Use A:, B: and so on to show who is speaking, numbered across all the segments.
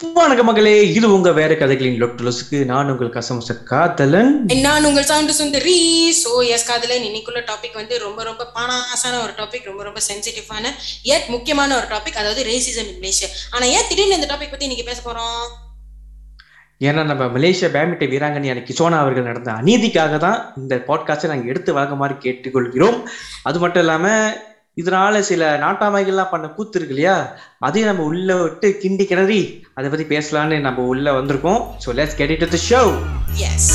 A: வணக்க மகளே. இது உங்க வேற கதைகளின் லொட்டுலசுக்கு. நான் உங்கள் கசமச காதலன்.
B: நான் உங்கள் சவுண்டு சுந்தரி. சோ எஸ் காதலன் இன்னைக்குள்ள டாபிக் வந்து ரொம்ப ரொம்ப பானாசான ஒரு டாபிக் ரொம்ப ரொம்ப சென்சிட்டிவான ஏட் முக்கியமான ஒரு டாபிக் அதாவது ரேசிசம் இன் மலேசியா ஆனா ஏன் திடீர்னு இந்த டாபிக் பத்தி இன்னைக்கு பேச போறோம்?
A: ஏன்னா நம்ம மலேசியா பேட்மிண்டன் வீராங்கனையான கிஷோனா அவர்கள் நடந்த அநீதிக்காக தான் இந்த பாட்காஸ்டை நாங்கள் எடுத்து வழங்குமாறு கேட்டுக்கொள்கிறோம். அது மட்டும் இல்லாம இதனால சில நாட்டாமைகள்லாம் பண்ண கூத்து இருக்கு இல்லையா? அதையும் நம்ம உள்ள விட்டு கிண்டி கிணறி அதை பத்தி பேசலாம்னு நம்ம உள்ள வந்திருக்கோம். So let's get it so
B: yes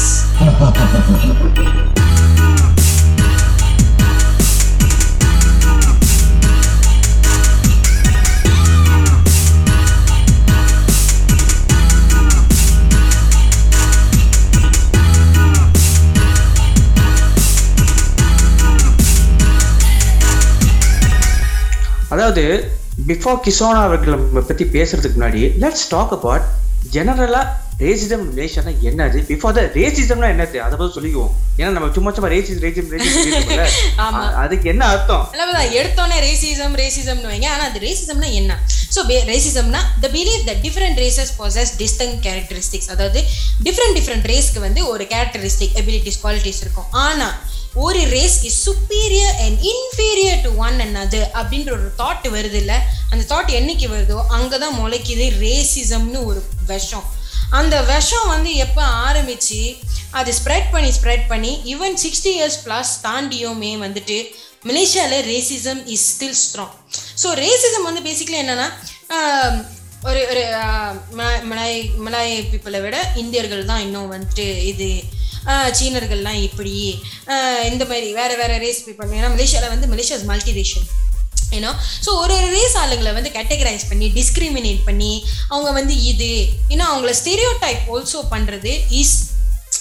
A: அதாவது பிஃபோர் கிஷோனா அவர்கள் பத்தி பேசுறதுக்கு முன்னாடி லெட்ஸ் டாக் அபவுட் ஜெனரலா ரேசிசம் ரிலேஷன் என்னது? பிஃபோர் த ரேசிசம்னா என்னது? அதை பத்தி சொல்லிக்குவோம். ஏன்னா நம்ம சும்மா சும்மா ரேசிஸ் ரேசிஸ்
B: ஆமா.
A: அதுக்கு என்ன அர்த்தம்?
B: எடுத்தோன்னே ரேசிசம் ரேசிசம்னு வைங்க. ஆனா அது ரேசிசம்னா என்ன? So ரேசிசம்னா the belief the different races possess distinct characteristics அதாவது டிஃப்ரெண்ட் டிஃப்ரெண்ட் ரேஸ்க்கு வந்து ஒரு கேரக்டரிஸ்டிக் எபிலிட்டிஸ் குவாலிட்டிஸ் இருக்கும். ஆனா ஒரு race is superior and inferior one another அப்படின்ற ஒரு தாட் வருது இல்லை? அந்த தாட் என்னைக்கு வருதோ அங்கே தான் முளைக்குது ரேசிசம்னு ஒரு விஷம். அந்த விஷம் வந்து எப்போ ஆரம்பிச்சு அது ஸ்ப்ரெட் பண்ணி ஸ்ப்ரெட் பண்ணி ஈவன் சிக்ஸ்டி இயர்ஸ் ப்ளஸ் தாண்டியுமே வந்துட்டு மலேசியாவில் racism is still strong so racism வந்து பேசிக்கலி என்னென்னா ஒரு ஒரு மலாய் மலாய் பீப்புளை விட இந்தியர்கள் தான் இன்னும் வந்துட்டு இது சீனர்கள்லாம் இப்படி இந்த மாதிரி வேற வேற ரேஸ் பீப்புள் ஏன்னா மலேசியாவில் வந்து மலேசியா மல்டி ரேஷன் ஏன்னா ஸோ ஒரு ஒரு ரேஸ் ஆளுங்களை வந்து கேட்டகரைஸ் பண்ணி டிஸ்கிரிமினேட் பண்ணி அவங்க வந்து இது ஏன்னா அவங்கள ஸ்டெரியோ டைப் ஆல்சோ பண்ணுறது இஸ்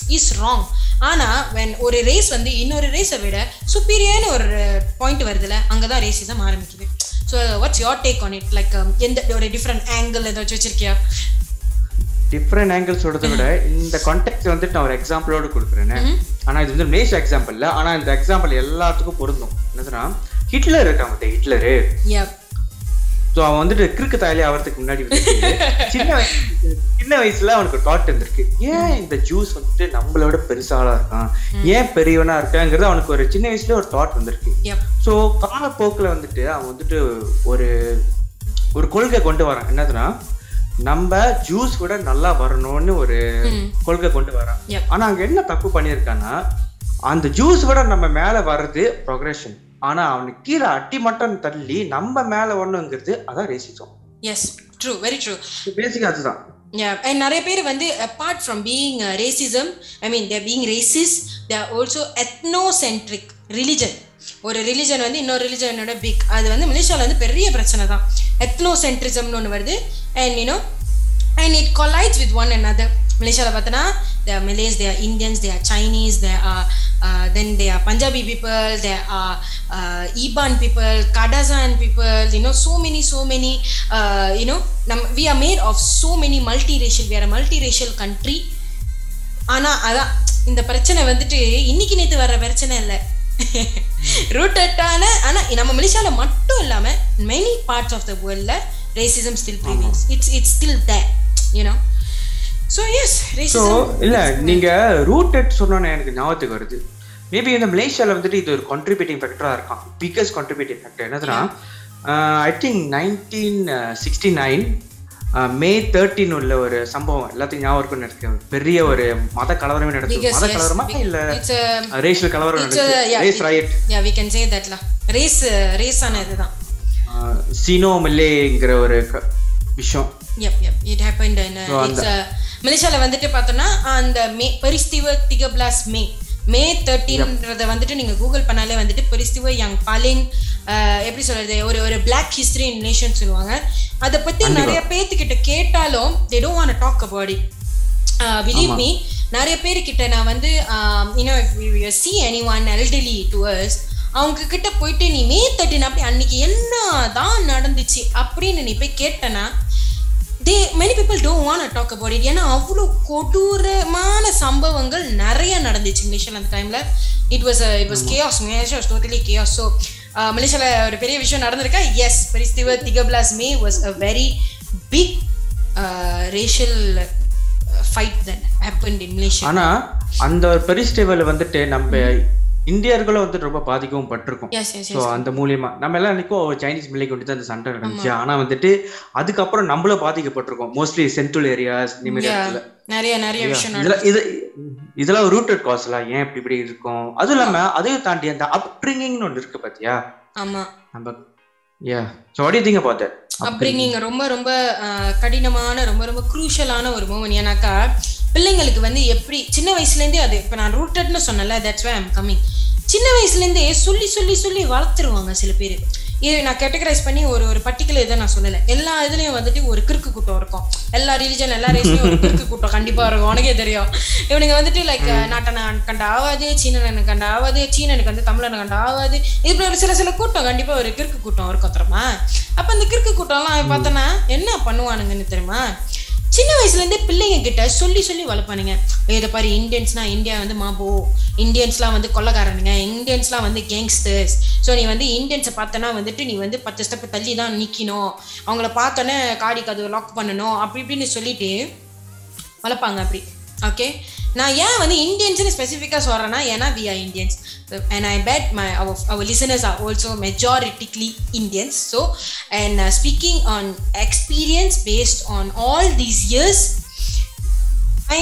B: இஸ் ராங் ஆனால் வென் ஒரு ரேஸ் வந்து இன்னொரு ரேஸை விட சுப்பீரியர்னு ஒரு பாயிண்ட் வருதுல அங்கே தான் ரேசிசம் ஆரம்பிக்குது so what's your take on it like எந்த ஒரு டிஃப்ரெண்ட் ஆங்கிள் ஏதாச்சும் வச்சிருக்கியா?
A: டிஃப்ரெண்ட் ஆங்கிள் சொல்றதை விட இந்த கான்டெக்ட் வந்துட்டு நான் ஒரு எக்ஸாம்பிளோட கொடுக்குறேன்னு ஆனா இது வந்து மேஷ் எக்ஸாம்பிள் ஆனா இந்த எக்ஸாம்பிள் எல்லாத்துக்கும் பொருந்தும். என்னதுன்னா ஹிட்லர் இருக்கான் ஹிட்லரு ஸோ அவன் வந்துட்டு கிறுக்கு தாயிலே ஆகிறதுக்கு முன்னாடி சின்ன வயசு சின்ன வயசுல அவனுக்கு தாட் இருந்திருக்கு. ஏன் இந்த ஜூஸ் வந்துட்டு நம்மளோட பெருசாளா இருக்கான்? ஏன் பெரியவனா இருக்காங்கிறது அவனுக்கு ஒரு சின்ன வயசுல ஒரு தாட் வந்திருக்கு. ஸோ காலப்போக்கில் வந்துட்டு அவன் வந்துட்டு ஒரு ஒரு கொள்கை கொண்டு வரான். என்னதுன்னா நம்ம ஜூஸ் விட நல்லா வரணும்னு ஒரு கொள்கை கொண்டு வரான். ஆனா அங்க என்ன தப்பு பண்ணியிருக்கான்னா அந்த ஜூஸ் விட நம்ம மேல வர்றது ப்ரொக்ரெஷன் ஆனா அவனுக்கு கீழே அட்டி மட்டும் தள்ளி நம்ம மேல வரணுங்கிறது அதான் racism.
B: Yes true very true
A: basic அதுதான்.
B: Yeah, and நிறைய பேர் வந்து apart from being uh, racism, I mean they're being racist, they are also ethnocentric religion. ஒரு ரிலிஜன் வந்து இன்னொரு ரிலிஜனோட பிக் அது வந்து மலேசியாவில் வந்து பெரிய பிரச்சனை தான். எத்னோ சென்ட்ரிசம்னு ஒன்று வருது. And you know and it collides with one another. மலேசியாவில் பார்த்தோன்னா they are Malays they are Indians they are Chinese they are then they are Punjabi people they are Iban people Kadazan people you know so many so many you know நம் we are made of so many multi வேறு multi racial country ஆனால் அதான் இந்த பிரச்சனை வந்துட்டு இன்னைக்கு நேற்று வர்ற பிரச்சனை இல்லை. ரூட்டட்டான ஆனா நம்ம மலேசியால மட்டும் இல்லாம many parts of the வேர்ல்ட்ல racism still previous it's it's still there you know so
A: yes
B: so
A: இல்ல நீங்க ரூட்டட் சொன்னோன்னே எனக்கு ஞாபகத்துக்கு வருது. மேபி இந்த மலேசியால வந்துட்டு இது ஒரு கான்ட்ரிபியூட்டிங் ஃபேக்டரா இருக்கான். பிக்கஸ்ட் கான்ட்ரிபியூட்டிங் ஃபேக்டர் என்னதுன்னா I think nineteen sixty nine May thirteen உள்ள ஒரு சம்பவம் எல்லாத்தையும் ஞாபகம் இருக்குன்னு நினைக்கிறேன் பெரிய ஒரு மத கலவரமே நடந்தது மத கலவரமா இல்ல ரேஷியல் கலவரம் நடந்தது race
B: yeah we can say that lah. Race race ஆன இதுதான்.
A: சீனோ மில்லேங்கிற ஒரு விஷயம்.
B: Yep yep it happened in uh,
A: So,
B: it's uh, மலேசியால வந்துட்டு பார்த்தோம்னா அந்த மே பெரிஸ்திவ திகப்லாஸ் மே மே தேர்ட்டீன்றத வந்துட்டு நீங்க கூகுள் பண்ணாலே வந்துட்டு பெரிஸ்திவ யங் பாலிங் எப்படி சொல்றது ஒரு ஒரு பிளாக் ஹிஸ்டரி நேஷன் சொல்லுவாங்க. அதை பத்தி நிறைய பேத்துக்கிட்ட கேட்டாலும் want to talk about it. uh, believe me நிறைய பேர்கிட்ட நான் வந்து you know see any one elderly to us அவங்க கிட்ட போயிட்டு நீ மே தேர்ட்டின் அப்படி அன்னைக்கு என்ன தான் நடந்துச்சு? அப்படின்னு நீ போய் கேட்டனா they many people don't want talk about it ஏன்னா அவ்வளோ கொடூரமான சம்பவங்கள் நிறைய நடந்துச்சு மலேசியாவில் அந்த டைமில் it was it was chaos Malaysia was totally chaos so மலேசியாவில் ஒரு பெரிய விஷயம் நடந்திருக்கா? எஸ் பெரிஸ்திவ திகப்லாஸ் May was a very big racial fight that happen in Malaysia
A: ஆனா அந்த பெரிஸ்டேவல் வந்துட்டு நம்ம இந்தியர்களும் வந்துட்டு ரொம்ப பாதிக்கவும் பட்டிருக்கும். ஸோ அந்த மூலியமா நம்ம எல்லாம் நினைக்கும் சைனீஸ் மில்லைக்கு தான் அந்த சண்டை நடந்துச்சு. ஆனா வந்துட்டு அதுக்கப்புறம் நம்மளும் பாதிக்கப்பட்டிருக்கோம். மோஸ்ட்லி சென்ட்ரல் ஏரியாஸ் நிமிட
B: நிறைய நிறைய விஷயம்
A: இதுல இது இதெல்லாம் ரூட்டட் காஸ்லாம் ஏன் இப்படி இப்படி இருக்கும்? அதுவும் இல்லாம அதையும் தாண்டி அந்த அப்ரிங்கிங்னு ஒன்று இருக்கு பாத்தியா?
B: ஆமா.
A: நம்ம yeah so what you think about that
B: upbringing ரொம்ப ரொம்ப கடினமான ரொம்ப ரொம்ப குரூஷலான ஒரு மூமெண்ட் ஏன்னாக்கா பிள்ளைங்களுக்கு வந்து எப்படி சின்ன வயசுலேருந்தே அது இப்போ நான் ரூட்டட்னு சொன்னல தட்ஸ் வே ஐம் கம்மிங் சின்ன வயசுலேருந்தே சொல்லி சொல்லி சொல்லி வளர்த்துருவாங்க சில பேர். இது நான் கேட்டகரைஸ் பண்ணி ஒரு ஒரு பர்டிகுலர் இதை நான் சொல்லலை. எல்லா இதுலேயும் வந்துட்டு ஒரு கிறுக்கு கூட்டம் இருக்கும். எல்லா ரிலிஜன் எல்லா ரேஸ்லையும் ஒரு கிறுக்கு கூட்டம் கண்டிப்பாக இருக்கும். உனக்கே தெரியும். இவனுங்க வந்துட்டு லைக் நாட்டனை கண்ட ஆகாது சீனனை கண்ட ஆகாது சீனனுக்கு வந்து தமிழனை கண்ட ஆகாது இப்படி ஒரு சில சில கூட்டம் கண்டிப்பாக ஒரு கிறுக்கு கூட்டம் இருக்கும் தெரியுமா? அப்போ அந்த கிறுக்கு கூட்டம்லாம் பார்த்தோன்னா என்ன பண்ணுவானுங்கன்னு தெரியுமா? சின்ன வயசுலேருந்தே பிள்ளைங்க கிட்ட சொல்லி சொல்லி வளர்ப்பானுங்க. இதை பாரு இந்தியன்ஸ்னா இந்தியா வந்து மாபோ. இந்தியன்ஸ்லாம் வந்து கொள்ளக்காரனுங்க இந்தியன்ஸ்லாம் வந்து கேங்ஸ்டர்ஸ் ஸோ நீ வந்து இந்தியன்ஸை பார்த்தனா வந்துட்டு நீ வந்து பத்து ஸ்டெப் தள்ளி தான் நிற்கணும் அவங்கள பார்த்தோன்னே காடி கதவு லாக் பண்ணணும். அப்படி இப்படின்னு சொல்லிட்டு வளர்ப்பாங்க அப்படி. ஓகே நான் ஏன் வந்து இந்தியன்ஸ்னு ஸ்பெசிஃபிக்காக சொல்கிறேன்னா ஏன்னா we are Indians and I bet my our our listeners are also மெஜாரிட்டிக்லி Indians so and speaking on experience based on all these years I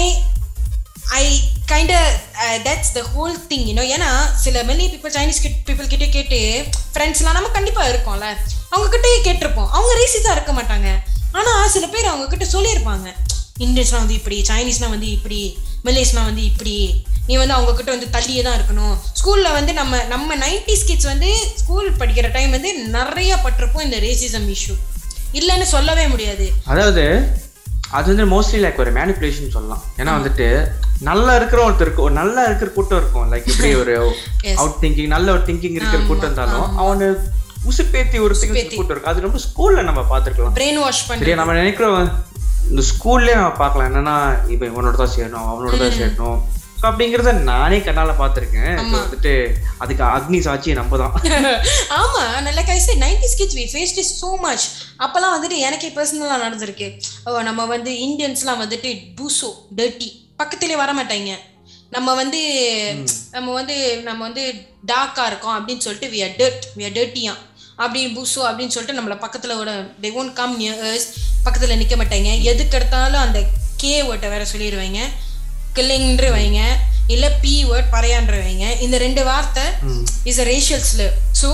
B: I kind that's the whole thing இன்னும் ஏன்னா சில Malay people Chinese kit people கிட்டே கேட்டு ஃப்ரெண்ட்ஸ்லாம் நம்ம கண்டிப்பாக இருக்கோம்ல. அவங்கக்கிட்டே கேட்டிருப்போம். அவங்க ரேசிஸாக இருக்க மாட்டாங்க. ஆனால் சில பேர் அவங்கக்கிட்ட சொல்லியிருப்பாங்க. இந்தியன்ஸ்லாம் வந்து இப்படி சைனீஸ்லாம் வந்து இப்படி மெல்லேஸ்லாம் வந்து இப்படி. நீ வந்து அவங்க கிட்ட வந்து தள்ளியே தான் இருக்கணும். ஸ்கூலில் வந்து நம்ம நம்ம நைன்டிஸ் கிட்ஸ் வந்து ஸ்கூல் படிக்கிற டைம் வந்து நிறைய பட்டிருப்போம் இந்த ரேசிசம் இஷ்யூ இல்லைன்னு சொல்லவே முடியாது.
A: அதாவது அது வந்து மோஸ்ட்லி லைக் ஒரு மேனிப்புலேஷன் சொல்லலாம். ஏன்னா வந்துட்டு நல்லா இருக்கிற ஒருத்தர் இருக்கும் ஒரு நல்லா இருக்கிற கூட்டம் இருக்கும். லைக் இப்படி ஒரு. அவுட் திங்கிங் நல்ல ஒரு திங்கிங் இருக்கிற கூட்டம் இருந்தாலும் அவனு உசுப்பேத்தி ஒரு கூட்டம் இருக்கும். அது ரொம்ப ஸ்கூல்ல நம்ம பார்த்துருக்கலாம்.
B: பிரெயின் வாஷ் பண்ணி
A: நம்ம நினைக்கிறோம் இந்த ஸ்கூல்லே நம்ம பார்க்கலாம். என்னன்னா இப்போ இவனோட தான் சேரணும் அவனோட தான் சேரணும். So அப்படிங்கிறத நானே கண்ணால பார்த்துருக்கேன். வந்துட்டு அதுக்கு அக்னி சாட்சி நம்ம தான்
B: ஆமா. நல்ல guys nineties kids we faced is so much அப்பெல்லாம் வந்துட்டு எனக்கே பர்சனலாக நடந்திருக்கு. ஓ, நம்ம வந்து இந்தியன்ஸ்லாம் வந்துட்டு டூசோ டர்ட்டி பக்கத்திலே வர மாட்டாங்க. நம்ம வந்து நம்ம வந்து நம்ம வந்து டார்க்கா இருக்கோம் அப்படின்னு சொல்லிட்டு we are dirt we are டர்ட்டியா அப்படின்னு பூசோ அப்படின்னு சொல்லிட்டு நம்மள பக்கத்துல விட தே ஒன்ட் கம் நியர்ஸ் பக்கத்துல நிக்க மாட்டாங்க. எதுக்கு எடுத்தாலும் அந்த கே வேர்ட்டை வேற சொல்லிடுவாங்க கில்லிங்ன்று வைங்க. இல்ல பி வேர்ட் பறையான்ற வைங்க. இந்த ரெண்டு வார்த்தை இஸ் அ ரேஷியல் ஸோ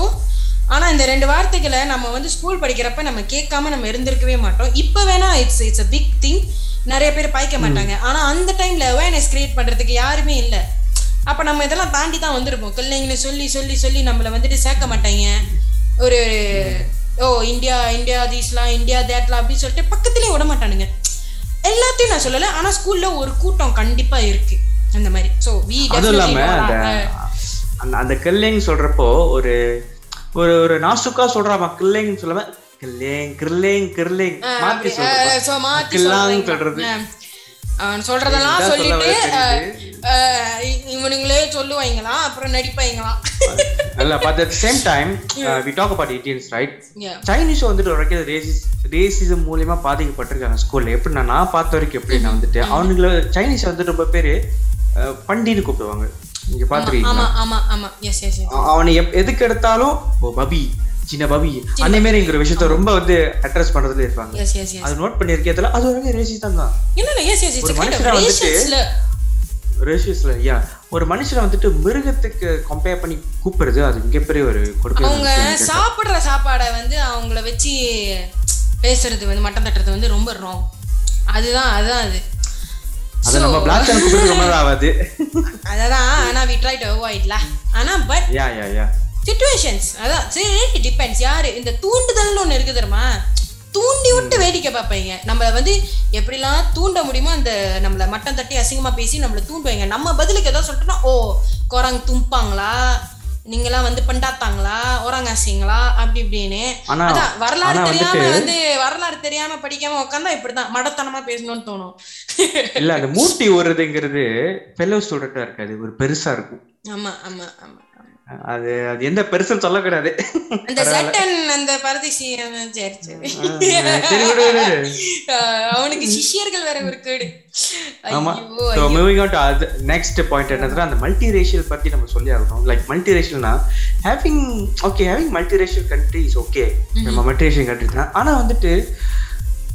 B: ஆனா இந்த ரெண்டு வார்த்தைகளை நம்ம வந்து ஸ்கூல் படிக்கிறப்ப நம்ம கேட்காம நம்ம இருந்திருக்கவே மாட்டோம். இப்போ வேணா it's it's a big thing நிறைய பேர் பாய்க்க மாட்டாங்க. ஆனா அந்த டைம்ல அவேர்னஸ் கிரியேட் பண்றதுக்கு யாருமே இல்லை. அப்ப நம்ம இதெல்லாம் தாண்டி தான் வந்திருப்போம். பிள்ளைங்களை சொல்லி சொல்லி சொல்லி நம்மளை வந்துட்டு சேர்க்க மாட்டாங்க. ஒரு ஓ இந்தியா இந்தியா தீஸ்லாம் இந்தியா தேட்லாம் அப்படின்னு சொல்லிட்டு பக்கத்துலேயே விட மாட்டானுங்க. எல்லாத்தையும் நான் சொல்லலை. ஆனா ஸ்கூல்ல ஒரு கூட்டம் கண்டிப்பா இருக்கு. அந்த மாதிரி. ஸோ வி
A: அதுவும் இல்லாம அந்த கில்லிங் சொல்றப்போ ஒரு ஒரு ஒரு நாசுக்கா சொல்றாமா கில்லிங் சொல்லாம கில்லிங் கிர்லிங் கிர்லிங் மாத்தி சொல்றா. சொல்றது.
B: சொல்றதெல்லாம் சொல்லிட்டு இவனுங்களே சொல்லுவாங்களாம் அப்புறம் நடிப்பாங்களாம்
A: இல்ல but at same time we talk about Indians
B: right.
A: Chinese வந்துட்டு ஒரு வரைக்கும் ரேசிஸ் ரேசிசம் மூலியமா பாதிக்கப்பட்டிருக்காங்க ஸ்கூல்ல எப்படின்னா நான் பார்த்த வரைக்கும் எப்படின்னா வந்துட்டு அவனுங்களை சைனீஸ் வந்துட்டு ரொம்ப பேரு பண்டின்னு கூப்பிடுவாங்க. நீங்க பாத்துருக்கீங்க
B: ஆமா ஆமா ஆமா. எஸ் எஸ் எஸ்
A: அவனை எதுக்கு எடுத்தாலும் ஓ பபி. சின்ன பபி அந்த மாதிரி ஒரு விஷயத்த ரொம்ப வந்து அட்ரஸ் பண்றதுல இருப்பாங்க. அது நோட் பண்ணிருக்கேதுல அது ஒரு ரேசிஸ் தான். ஒரு மனுஷனை வந்துட்டு-
B: ரேஷியஸ்ல
A: யா ஒரு மனுஷனை வந்துட்டு மிருகத்துக்கு கம்பேர் பண்ணி கூப்பிடுறது அது மிகப்பெரிய ஒரு கொடுக்க
B: அவங்க சாப்பிடுற சாப்பாடை வந்து அவங்கள வச்சு பேசுறது வந்து மட்டம் தட்டுறது வந்து ரொம்ப ராங் அதுதான் அதுதான் அது.
A: அதை நம்ம பிளாக் சேனல் கூப்பிடுறது ரொம்ப ஆகாது
B: அததான் ஆனா வி ட்ரை டு அவாய்ட்ல ஆனா but
A: yeah yeah yeah
B: situations அதான் சரி டிபெண்ட்ஸ் யாரு? இந்த தூண்டுதல்னு ஒன்று இருக்கு தெரியுமா? தூண்டி விட்டு வேடிக்கை பார்ப்பீங்க. நம்மளை வந்து எப்படிலாம் தூண்ட முடியுமோ அந்த நம்மளை மட்டம் தட்டி அசிங்கமா பேசி நம்மளை தூண்டுவாங்க. நம்ம பதிலுக்கு ஏதாவது சொல்லிட்டோம்னா ஓ குரங்கு தும்பாங்களா? நீங்களாம் வந்து பண்டாத்தாங்களா? ஓரங்காசிங்களா? அப்படி இப்படின்னு. அதான் வரலாறு தெரியாம வந்து வரலாறு தெரியாம படிக்காம உட்காந்தா இப்படிதான். மடத்தனமா பேசணும்னு தோணும்.
A: இல்ல அந்த மூட்டி ஓடுறதுங்கிறது ஃபெல்லோ ஸ்டூடெண்டா இருக்காது. ஒரு பெருசா இருக்கும்.
B: ஆமா ஆமா ஆமா.
A: அது அது எந்த பெருசுன்னு சொல்லக்கூடாது
B: அந்த சட்டன் அந்த பரதேசி சரி அவனுக்கு சிஷ்யர்கள் வேற ஒரு கேடு.
A: ஆமா. So moving on to next point என்னதுன்னா அந்த மல்டி ரேஷியல் பத்தி நம்ம சொல்லி ஆகணும். Like multi ரேஷியல்னா having okay having multi racial country is okay நம்ம மல்டி ரேஷியல் கண்ட்ரி தான். ஆனா வந்துட்டு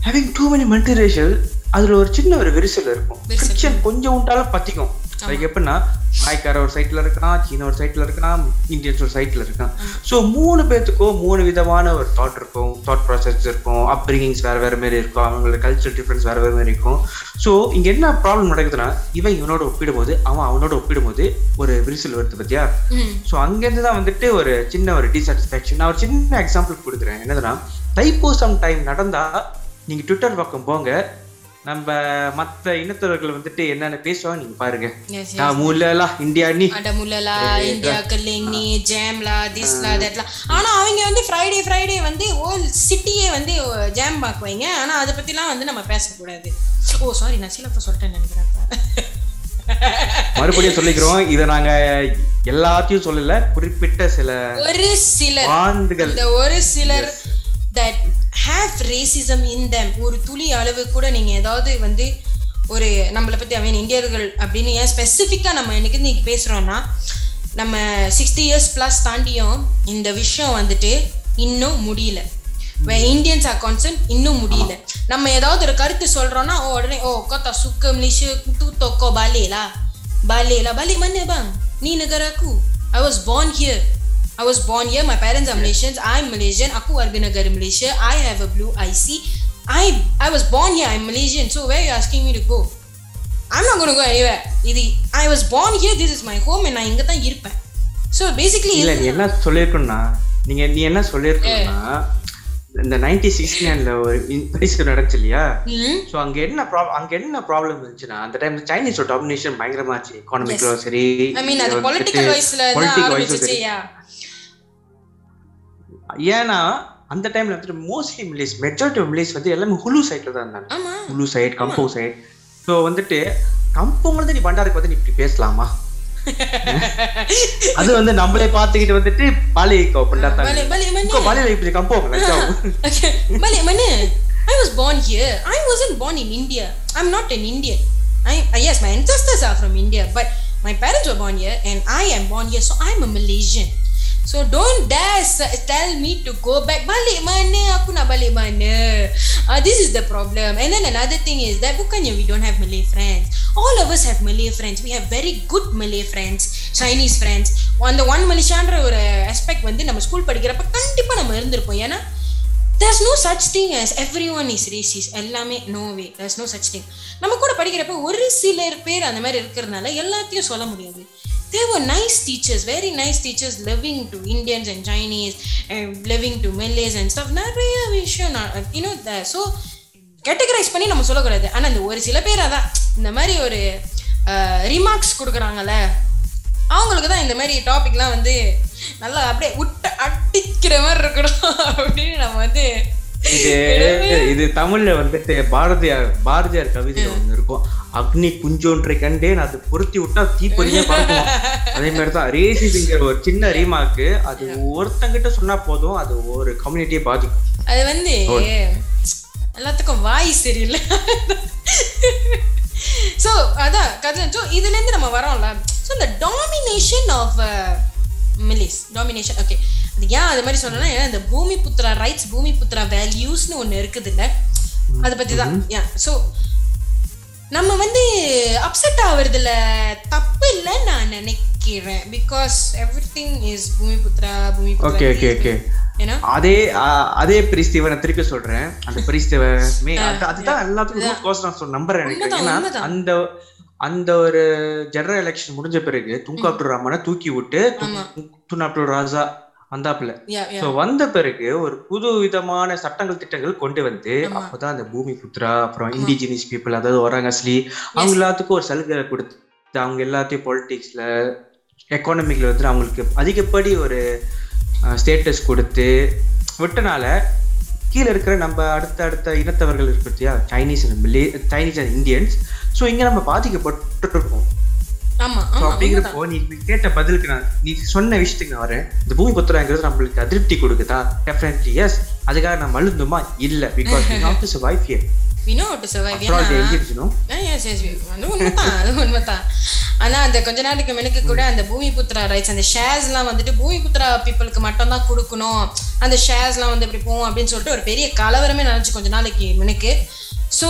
A: having too many multi racial அதுல ஒரு சின்ன ஒரு விரிசல் இருக்கும். ஃபிக்ஷன் கொஞ்சம் உண்டாலும் பத்திக்கும். லைக் எப்படின்னா நாய்க்கார ஒரு சைட்ல இருக்கான் சீன ஒரு சைட்ல இருக்கான் இந்தியன்ஸ் ஒரு சைட்ல இருக்கான். ஸோ மூணு பேர்த்துக்கும் மூணு விதமான ஒரு தாட் இருக்கும். தாட் ப்ராசஸ் இருக்கும். அப்ரிங்கிங்ஸ் வேற வேற மாதிரி இருக்கும். அவங்களோட கல்ச்சர் டிஃப்ரென்ஸ் வேற வேற மாதிரி இருக்கும். ஸோ இங்க என்ன ப்ராப்ளம் நடக்குதுன்னா இவன் இவனோட ஒப்பிடும்போது அவன் அவனோட ஒப்பிடும்போது ஒரு விரிசல் வருது பத்தியா?
B: ம்.
A: ஸோ அங்கேருந்து தான் வந்துட்டு ஒரு சின்ன ஒரு டிசாட்டிஸ்ஃபேக்ஷன் நான் ஒரு சின்ன எக்ஸாம்பிள் கொடுக்குறேன். என்னதுன்னா தைப்பூசம் டைம் நடந்தா நீங்க ட்விட்டர் பக்கம் போங்க. நம்ம மத்த இனத்தவர்கள் வந்துட்டு என்னென்ன பேசுவாங்க நீங்க பாருங்க.
B: Yes, yes.
A: நான் மூலலா இந்தியா நீ
B: அடமுல்லலா இந்தியா கல்லிங்னி ஜாம்லா திஸ்லா தட்லா. ஆனா அவங்க வந்து ஃப்ரைடே ஃப்ரைடே வந்து ஹோல் சிட்டியே வந்து ஜாம் பாக்குவாங்க ஆனா அதை பத்திலாம் வந்து நம்ம பேசக்கூடாது. ஓ சாரி நான் சிலப்ப சொல்லிட்டேன்னு நினைக்கிறேன்.
A: மறுபடியும் சொல்லிக்கிறோம். இதை நாங்க எல்லாத்தையும் சொல்லல. குறிப்பிட்ட சில
B: ஒரு சிலர்.
A: ஆண்டுகள்
B: இந்த ஒரு சிலர் that have racism in them. ஒரு துளி அளவு கூட நீங்க ஏதாவது வந்து ஒரு நம்மளை பத்தி அவன் இந்தியர்கள் அப்படின்னு ஏன் ஸ்பெசிஃபிக்காக நம்ம இன்னைக்கு இன்னைக்கு பேசுறோம்னா நம்ம சிக்ஸ்டி இயர்ஸ் ப்ளஸ் தாண்டியும் இந்த விஷயம் வந்துட்டு இன்னும் முடியல. இந்தியன்ஸ் ஆர் கான்சர்ன் இன்னும் முடியல. நம்ம ஏதாவது ஒரு கருத்து சொல்றோம்னா ஓ உடனே ஓ kau tak suka Malaysia tu toko balik lah balik lah balik mana bang ni negara aku I was born here I was born here my parents are Malaysians I'm Malaysian aku warga negara Malaysia I have a blue IC I I was born here I'm Malaysian so where you asking me to go I'm not going to go anywhere இது I was born here this is my home and நான் இங்க தான் இருப்பேன் so basically
A: இல்ல நீ என்ன சொல்லிருக்கணும்னா நீங்க நீ என்ன சொல்லிருக்கணும்னா இந்த நைன்டி சிக்ஸ்டி நைன்ல ஒரு பரிசு நடந்துச்சு இல்லையா
B: ம்
A: ஸோ அங்க என்ன ப்ராப்ளம் அங்க என்ன ப்ராப்ளம் இருந்துச்சுன்னா அந்த டைம் சைனீஸோட டாமினேஷன் பயங்கரமா இருந்துச்சு எக்கானமிக்லோ சரி
B: ஐ மீன் அது பொலிட்டிக்கல் வைஸ்ல தான்
A: பொலிட்டிக் ஏன்னா அந்த டைம்ல வந்துட்டு mostly Malays majority of Malays வந்து எல்லாமே ஹுலு சைட்ல தான் இருந்தாங்க ஹுலு சைட் கம்போ சைட் ஸோ வந்துட்டு கம்பவங்க வந்து நீ பண்டாருக்கு வந்து நீ இப்படி பேசலாமா அது வந்து நம்மளே பார்த்துக்கிட்டு வந்துட்டு பாலி
B: mana
A: பாலியில இப்படி
B: okay balik mana I was born here I wasn't born in India I'm not an Indian I uh, yes my ancestors are from India but my parents were born here and I am born here so I'm a Malaysian So don't dare tell me to go back. Balik mana? Aku nak balik mana? Uh, this is the problem. And then another thing is that bukannya we don't have Malay friends. All of us have Malay friends. We have very good Malay friends, Chinese friends. அந்த one மலேசியான்ற ஒரு aspect வந்து நம்ம school படிக்கிறப்ப கண்டிப்பாக நம்ம இருந்திருப்போம் ஏன்னா there's no such thing thing every one is racist எல்லாமே no way there's no such thing நம்ம கூட படிக்கிறப்ப ஒரு சிலர் பேர் அந்த மாதிரி இருக்கிறதுனால எல்லாத்தையும் சொல்ல முடியாது there were nice teachers very nice teachers living to Indians and Chinese and living to Malays and stuff. நிறைய விஷயம் நான் you know the so categorise பண்ணி நம்ம சொல்லக்கூடாது. ஆனா இந்த ஒரு சில பேர் அதான் இந்த மாதிரி ஒரு ரிமார்க்ஸ் கொடுக்குறாங்கல்ல அவங்களுக்கு தான் இந்த மாதிரி டாபிக்லாம் வந்து நல்லா அப்படியே விட்டு அடிக்கிற மாதிரி இருக்கணும் அப்படின்னு நம்ம வந்து
A: இது இது தமிழ்ல வந்துட்டு பாரதியார் பாரதியார் கவிதை ஒண்ணு இருக்கும். அக்னி குஞ்சொன்றை கண்டேன். அது பொருத்தி விட்டா தீப்பொறியே பறக்கும். அதே மாதிரி தான் ரேசிங்கிற ஒரு சின்ன ரீமாக்கு அது ஒருத்தங்கிட்ட சொன்னா போதும். அது ஒரு கம்யூனிட்டியை பாதிக்கும்.
B: அது வந்து எல்லாத்துக்கும் வாய் சரியில்லை. ஸோ அதான் கதை ஸோ இதுலேருந்து நம்ம வரோம்ல. ஸோ இந்த domination of Malays domination okay அது ஏன் அது மாதிரி சொன்னேன்னா ஏன்னா இந்த பூமி புத்ரா ரைட்ஸ் பூமி புத்ரா வேல்யூஸ்னு ஒன்று இருக்குது இல்லை அதை பற்றி தான் ஏன் ஸோ நம்ம வந்து அப்செட் ஆகுறதுல தப்பு இல்லை நான் நினைக்கிறேன். பிகாஸ் எவ்ரி திங் இஸ் பூமி புத்ரா பூமி
A: ஓகே ஓகே ஓகே அதே அதே பிரிஸ்தீவை நான் திருப்பி சொல்றேன். அந்த பிரிஸ்தீவை மே அது- அதுதான் எல்லாத்துக்கும் cause நான் நம்புறேன் எனக்கு. அந்த அந்த ஒரு ஜெனரல் எலெக்ஷன் முடிஞ்ச பிறகு துங்கா அப்துல் ரஹ்மானை தூக்கி விட்டு
B: ஆமா.
A: துன் அப்துல் ராஜா வந்தாப்புல. சோ வந்த பிறகு ஒரு புது விதமான சட்டங்கள் திட்டங்கள் கொண்டு வந்து. அப்பதான் அந்த பூமி புத்ரா அப்புறம் இண்டிஜினியஸ் பீப்புள் அதாவது ஒரங்கஸ்லி அவங்க எல்லாத்துக்கும் ஒரு சலுகை கொடுத்து அவங்க எல்லாத்தையும் பொலிட்டிக்ஸ்ல எக்கானமிக்ல வந்து அவங்களுக்கு அதிகப்படி ஒரு ஸ்டேட்டஸ் கொடுத்து விட்டனால கீழே இருக்கிற நம்ம அடுத்த அடுத்த இனத்தவர்கள் இருக்கு Chinese Chinese and Indians so இங்க நம்ம பாதிக்கப்பட்டிருக்கோம். அப்படிங்கிறப்போ நீ நீ கேட்ட பதிலுக்கு நான் நீ சொன்ன விஷயத்துக்கு நான் வரேன். இந்த பூமி புத்திரங்கிறது நம்மளுக்கு அதிருப்தி கொடுக்குதா? டெஃபினெட்லி எஸ் அதுக்காக நான் மழுந்துமா? இல்ல. Because
B: we have to survive
A: here you know?
B: Yes yes அது உண்மைதான் அது உண்மைதான். ஆனா அந்த கொஞ்ச நாளைக்கு முன்னுக்கு கூட அந்த பூமி புத்ரா ரைட்ஸ் அந்த ஷேர்ஸ்லாம் வந்துட்டு பூமி புத்ரா பீப்புளுக்கு மட்டும் தான் கொடுக்கணும். அந்த ஷேர்ஸ்லாம் வந்து இப்படி போகும் அப்படின்னு சொல்லிட்டு ஒரு பெரிய கலவரமே நடந்துச்சு கொஞ்ச நாளைக்கு முன்னுக்கு. ஸோ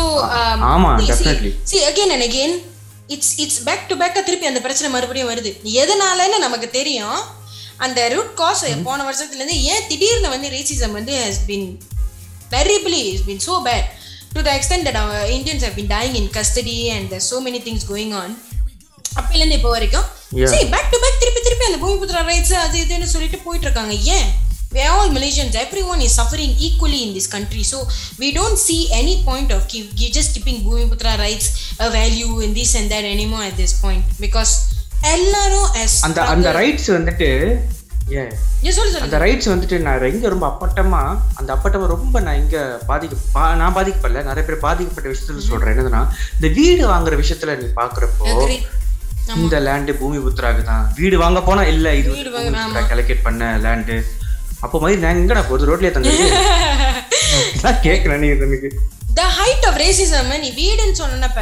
A: ஆமா, definitely.
B: See again and again it's it's back to பேக்கா திருப்பி அந்த பிரச்சனை மறுபடியும் வருது. எதனாலன்னு நமக்கு தெரியும். அந்த ரூட் காஸ் போன வருஷத்துல இருந்து ஏன் திடீர்னு வந்து ரேசிசம் வந்து has been it's been so bad. To the extent that our Indians have been dying in custody and there's so many things going on. அப்பையிலேருந்து இப்போ வரைக்கும். சரி பேக் டு பேக் திருப்பி திருப்பி அந்த பூமிபுத்ரா ரைட்ஸ் அது இதுன்னு சொல்லிட்டு போயிட்டு இருக்காங்க. ஏன்? We are all Malaysians. Everyone is suffering equally in this country. So we don't see any point of keep, just keeping Bhumiputra rights a value in this and that anymore at this point. Because எல்லாரும் as
A: அந்த அந்த rights வந்துட்டு அந்த rights வந்துட்டு நான் இங்க ரொம்ப அப்பட்டமா அந்த அப்பட்டமா ரொம்ப நான் இங்க பாதிக்க நான் பாதிக்கப்படல. நிறைய பேர் பாதிக்கப்பட்ட விஷயத்துல சொல்றேன். என்னதுன்னா இந்த வீடு வாங்குற விஷயத்துல நீ பாக்குறப்போ. இந்த லேண்டு பூமி புத்திராக்கு தான். வீடு வாங்க போனா இல்ல இது கலெக்ட் பண்ண லேண்டு அப்போ மாதிரி நான் எங்கடா போகுது ரோட்லயே தந்துட்டு நான் கேக்குறேன் நீ எனக்கு
B: த ஹைட் ஆஃப் ரேசிசம் நீ வீடுன்னு சொன்னப்ப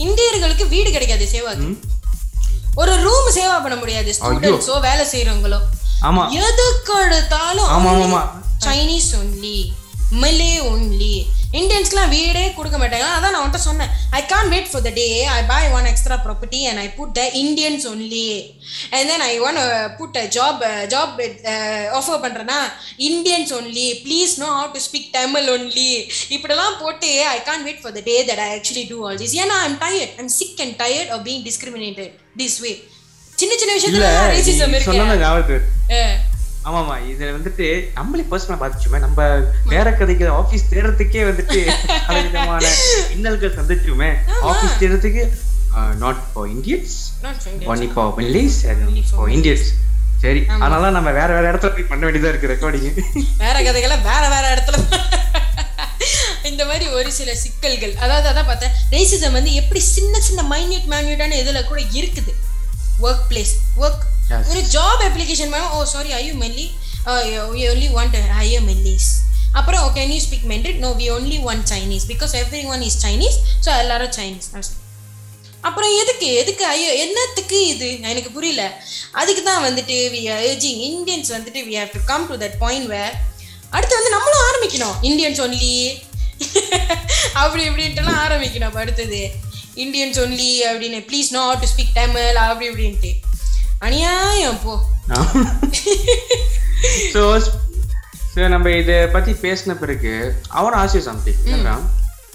B: இந்தியர்களுக்கு வீடு கிடைக்காது சேவாக்கு. ஒரு ரூம் சேவா பண்ண முடியாது ஸ்டூடெண்ட்ஸோ வேலை செய்யறவங்களோ
A: ஆமா.
B: எதுக்கு எடுத்தாலும்
A: ஆமா ஆமா
B: சைனீஸ் ஒன்லி மலே ஒன்லி இந்தியன்ஸ்க்குலாம் வீடே கொடுக்க மாட்டாங்க. அதான் நான் உன்ட்ட சொன்னேன். I can't wait for the day I buy one extra property and I put the Indians only and then I want put a job job offer பண்ணுறேன்னா Indians only please no how to speak Tamil only இப்படிலாம் போட்டு I can't wait for the day that I actually do all this ஏன்னா I'm tired I'm sick and tired of being discriminated this way சின்ன சின்ன விஷயத்துல racism இருக்கு.
A: ஆமாமா இதுல வந்துட்டு நம்மளே பர்சனலா பாதிச்சுமே நம்ம வேற கதைக்கு ஆபீஸ் தேடுறதுக்கே வந்துட்டு பல விதமான இன்னல்கள் சந்திச்சுமே ஆபீஸ் தேடுறதுக்கு
B: not for Indians
A: Not for Indians.
B: Only for
A: Malays for Indians சரி அதனால நம்ம வேற வேற இடத்துல போய் பண்ண வேண்டியதா இருக்கு ரெக்கார்டிங்
B: வேற கதைகளை வேற வேற இடத்துல இந்த மாதிரி ஒரு சில சிக்கல்கள். அதாவது அதான் பார்த்தேன் ரேசிசம் வந்து எப்படி சின்ன சின்ன மைன்யூட் மேன்யூட்டான இதுல கூட இருக்குது. Work place
A: work.
B: ஒரு ஜாப் அப்ளிகேஷன் பண்ண ஓ sorry I you Malay we only want hire Malays அப்புறம் ஓகே நீ speak Mandarin no we only want Chinese because every one is Chinese so எல்லாரும் சைனீஸ் அப்புறம் எதுக்கு எதுக்கு ஐயோ என்னத்துக்கு இது? எனக்கு புரியல. அதுக்கு தான் வந்துட்டு வி ஏஜிங் இந்தியன்ஸ் வந்துட்டு we have to come to that point where அடுத்து வந்து நம்மளும் ஆரம்பிக்கணும். இந்தியன்ஸ் ஒன்லி அப்படி இப்படின்ட்டுலாம் ஆரம்பிக்கணும் அடுத்தது. இந்தியன்ஸ் ஒன்லி அப்படின்னு please no to speak Tamil அப்படி இப்படின்ட்டு. அநியாயம் போ.
A: ஸோ ஸோ நம்ம இதை பத்தி பேசின பிறகு அவன் ஆசை சம்திங் என்னன்னா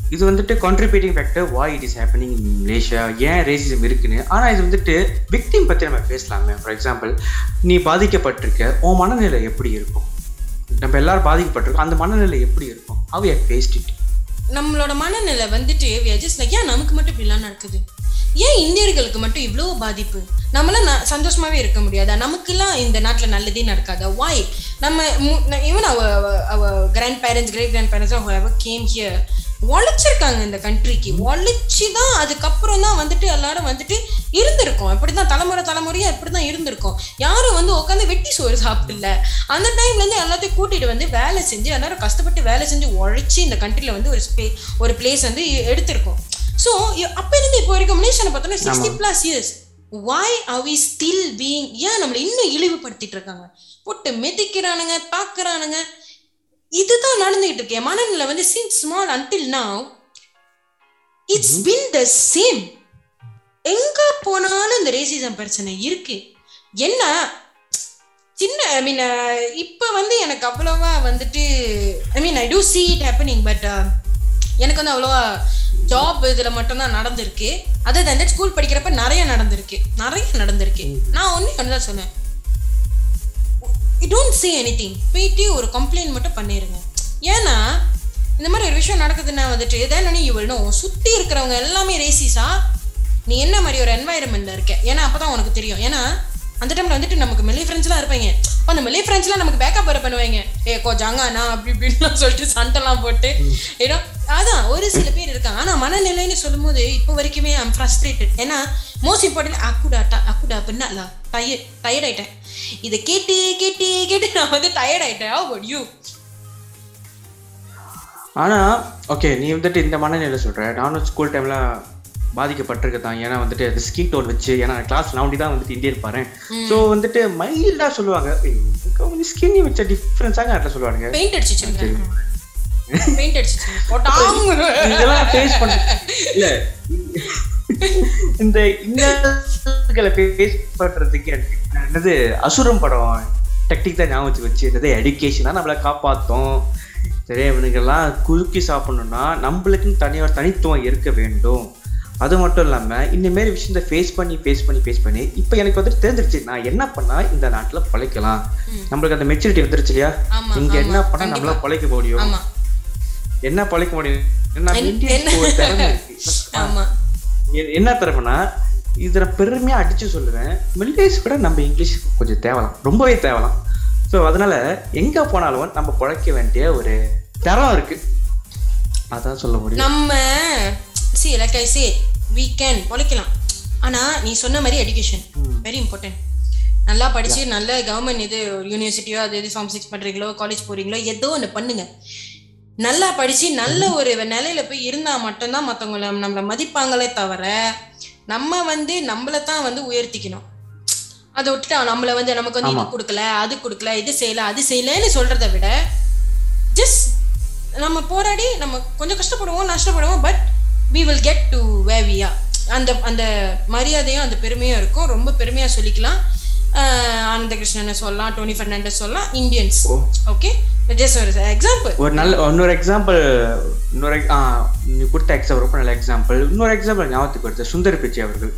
A: இது வந்துட்டு contributing factor why it is happening in Malaysia ஏன் ரேசிசம் இருக்குன்னு. ஆனா இது வந்துட்டு விக்டிம் பத்தி நம்ம பேசலாமே. ஃபார் எக்ஸாம்பிள் நீ பாதிக்கப்பட்டிருக்க உன் மனநிலை எப்படி இருக்கும்? நம்ம எல்லாரும் பாதிக்கப்பட்டிருக்கோம். அந்த மனநிலை எப்படி இருக்கும்? faced it.
B: நம்மளோட மனநிலை வந்துட்டு like, ஏன் நமக்கு மட்டும் இப்படிலாம் நடக்குது? ஏன் இந்தியர்களுக்கு மட்டும் இவ்வளோ பாதிப்பு? நம்மளாம் சந்தோஷமாவே இருக்க முடியாதா? நமக்கெல்லாம் இந்த நாட்டில் நல்லதே நடக்காதா? வாய் நம்ம ஈவன் அவ அவ grandparents great grandparents came here உழைச்சிருக்காங்க இந்த கண்ட்ரிக்கு உழைச்சி தான் அதுக்கப்புறம் தான் வந்துட்டு எல்லாரும் வந்துட்டு இருந்திருக்கோம். இப்படி தான் தலைமுறை தலைமுறையாக இப்படி தான் இருந்திருக்கோம். யாரும் வந்து உட்காந்து வெட்டி சோறு சாப்பிடல. அந்த டைம்லேருந்து எல்லாத்தையும் கூட்டிட்டு வந்து வேலை செஞ்சு எல்லாரும் கஷ்டப்பட்டு வேலை செஞ்சு உழைச்சி இந்த கண்ட்ரியில் வந்து ஒரு ஸ்பே ஒரு பிளேஸ் வந்து எடுத்திருக்கோம். ஸோ அப்ப இருந்து இப்போ வரைக்கும் மலேசியாவில் பார்த்தோம்னா sixty plus years why are we still being ஏன் நம்மளை இன்னும் இழிவுபடுத்திட்டு இருக்காங்க? போட்டு மிதிக்கிறானுங்க தாக்குறானுங்க. இதுதான் நடந்துகிட்டு இருக்கு. என் மனநிலை வந்து since small until now. It's been the same எங்க போனாலும் இந்த ரேசிசம் பிரச்சனை இருக்கு. என்ன? சின்ன ஐ மீன் இப்போ வந்து எனக்கு அவ்வளோவா வந்துட்டு I mean I do see it happening but எனக்கு வந்து அவ்வளோவா ஜாப் இதில் மட்டும்தான் நடந்திருக்கு. அதர் தந்து ஸ்கூல் படிக்கிறப்ப நிறைய நடந்திருக்கு. நிறைய நடந்திருக்கு. நான் ஒன்று ஒன்று தான் சொன்னேன். டோன்ட் சே எனி திங் போயிட்டு ஒரு கம்ப்ளைண்ட் மட்டும் பண்ணிடுங்க ஏன்னா இந்த மாதிரி ஒரு விஷயம் நடக்குதுன்னா வந்துட்டு then நீ இவளும் சுற்றி இருக்கிறவங்க எல்லாமே ரேசிஸா நீ என்ன மாதிரி ஒரு என்வாயிரமெண்ட்டில் இருக்க? ஏன்னா அப்போ தான் உனக்கு தெரியும். ஏன்னா அந்த டைமில் வந்துட்டு நமக்கு மெல்லி ஃப்ரெண்ட்ஸ்லாம் இருப்பாங்க. அப்போ அந்த மெல்லி ஃப்ரெண்ட்ஸ்லாம் நமக்கு பேக்கப் வர பண்ணுவாங்க. ஏ கோ ஜாங்கானா? அப்படி இப்படின்லாம் சொல்லிட்டு சண்டைலாம் போட்டு. ஏன்னா அதான் ஒரு சில பேர் இருக்காங்க. ஆனா மனநிலைன்னு சொல்லும்போது இப்போ வரைக்குமே ஐம் ஃப்ரஸ்ட்ரேட்டட் ஏன்னா மோஸ்ட் இம்பார்ட்டன்ட் அக்குடாட்டா அக்குடா அப்படின்னா டயர்ட் டயர்ட் ஆயிட்டேன். இதை கேட்டு கேட்டு கேட்டு நான் வந்து டயர்ட் ஆயிட்டேன். About you?
A: ஆனா ஓகே நீ வந்துட்டு இந்த மனநிலை சொல்ற. நானும் ஸ்கூல் டைம்ல பாதிக்கப்பட்டிருக்கு தான் ஏன்னா வந்துட்டு அது ஸ்கீட் டோன் வச்சு ஏன்னா கிளாஸ் நவுண்டி தான் வந்துட்டு இந்தியன் பாரு ஸோ வந்துட்டு மைல்டா சொல்லுவாங்க. ஸ்கின்னி வச்ச டிஃப்ரென்ஸாக அதில் சொல்லுவாங்க
B: பெயிண்ட்
A: இதெல்லாம் ஃபேஸ் பண்ண. இல்ல. இந்த ஃபேஸ் பண்றதுக்கு என்னது அசுரம் படம் டெக்னிக் தான் ஞாபகம் வச்சு என்னது எடுகேஷனா நம்மளை காப்பாத்தும். சரி இவனுக்கெல்லாம் குறுக்கி சாப்பிடணும்னா நம்மளுக்குன்னு தனியாக தனித்துவம் இருக்க வேண்டும். அது மட்டும் இல்லாம இந்த மாதிரி விஷயத்த ஃபேஸ் பண்ணி ஃபேஸ் பண்ணி ஃபேஸ் பண்ணி இப்போ எனக்கு வந்துட்டு தெரிஞ்சிருச்சு நான் என்ன பண்ணா இந்த நாட்டுல பிழைக்கலாம்? நம்மளுக்கு அந்த மெச்சூரிட்டி வந்துருச்சு இல்லையா? இங்க என்ன பண்ணா நம்மளால பிழைக்க முடியும்? என்ன பழைக்க முடியும்?
B: என்ன-
A: திறமைனா இதுல பெருமையா அடிச்சு சொல்லுவேன். மில்லியன்ஸ் கூட நம்ம இங்கிலீஷ் கொஞ்சம் தேவலாம். ரொம்பவே தேவலாம். ஸோ அதனால எங்க போனாலும் நம்ம பிழைக்க வேண்டிய ஒரு தரம் இருக்கு. அதான் சொல்ல முடியும்.
B: நம்ம see like I say we can பொழைக்கலாம் ஆனா நீ சொன்ன மாதிரி எஜுகேஷன் வெரி இம்பார்ட்டன்ட் நல்லா படிச்சு நல்ல கவர்மெண்ட் இது யூனிவர்சிட்டியோ அது இது ஃபார்ம் சிக்ஸ் பண்றீங்களோ காலேஜ் போறீங்களோ ஏதோ ஒன்று பண்ணுங்க. நல்லா படிச்சு நல்ல ஒரு நிலையில போய் இருந்தா மட்டும்தான் மற்றவங்கள நம்மளை மதிப்பாங்களே தவிர நம்ம வந்து நம்மளை தான் வந்து உயர்த்திக்கணும். அதை விட்டுட்டு நம்மளை வந்து நமக்கு வந்து இது கொடுக்கல அது கொடுக்கல இது செய்யல அது செய்யலன்னு சொல்றதை விட ஜஸ்ட் நம்ம போராடி நம்ம கொஞ்சம் கஷ்டப்படுவோம் நஷ்டப்படுவோம் but we will get to where we are. அந்த அந்த மரியாதையும் அந்த பெருமையும் இருக்கும். ரொம்ப பெருமையா சொல்லிக்கலாம். ஆஹ் ஆனந்த கிருஷ்ணனை சொல்லலாம் டோனி ஃபெர்னாண்டஸ் சொல்லலாம் இந்தியன்ஸ். ஓகே ஜஸ்ட் ஒரு எக்ஸாம்பிள்
A: ஒரு நல்ல இன்னொரு எக்ஸாம்பிள் இன்னொரு ஆ நீ கொடுத்த எக்ஸாம்பிள் ரொம்ப நல்ல எக்ஸாம்பிள் இன்னொரு எக்ஸாம்பிள் ஞாபகத்துக்கு வருது சுந்தர் பிச்சை அவர்கள்.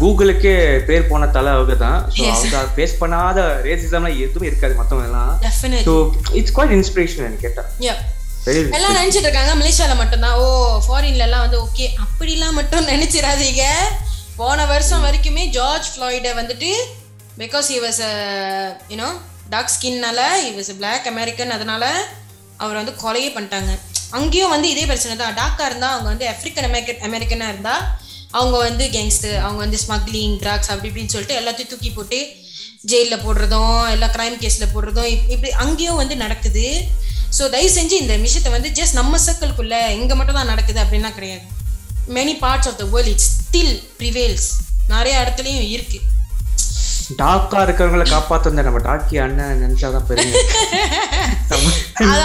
A: கூகுளுக்கே பேர் போன தலை அவங்க தான். அவங்க ஃபேஸ் பண்ணாத ரேசிசம்லாம் எதுவுமே இருக்காது மற்றவங்க எல்லாம். ஸோ இட்ஸ் குவாய்ட் இன்ஸ்பிரேஷன் எனக்கு கேட்டா
B: யா
A: வெரி
B: எல்லாம் நினைச்சிட்டு இருக்காங்க மலேசியால மட்டும்தான். ஓ ஃபாரின்ல எல்லாம் வந்து ஓகே அப்படிலாம் மட்டும் நினைச்சிடாதீங்க. போன வருஷம் வரைக்குமே ஜார்ஜ் ஃப்ளாய்டை வந்துட்டு because he was you know dark ஸ்கின்னால he was black American அதனால அவர் வந்து கொலையே பண்ணிட்டாங்க. அங்கேயும் வந்து இதே பிரச்சனை தான். டாக்காக இருந்தால் அவங்க வந்து ஆஃப்ரிக்கன் அமெரிக்கன் அமெரிக்கனாக இருந்தால் அவங்க வந்து கேங்ஸ்டர் அவங்க வந்து ஸ்மக்லிங் ட்ரக்ஸ் அப்படி இப்படின்னு சொல்லிட்டு எல்லாத்தையும் தூக்கி போட்டு ஜெயிலில் போடுறதும் எல்லா கிரைம் கேஸில் போடுறதும் இப்படி அங்கேயும் வந்து நடக்குது. ஸோ தயவு செஞ்சு இந்த விஷயத்தை வந்து ஜஸ்ட் நம்ம சர்க்கிள்குள்ளே இங்கே மட்டும் தான் நடக்குது அப்படின்னா கிடையாது. Many parts of the world it's still prevails நிறைய இடத்துலையும் இருக்குது
A: டாக்கா இருக்கிறவங்கள காப்பாத்த நம்ம டாக்கி அண்ணன் நினைச்சாதான் பெருமை. நம்ம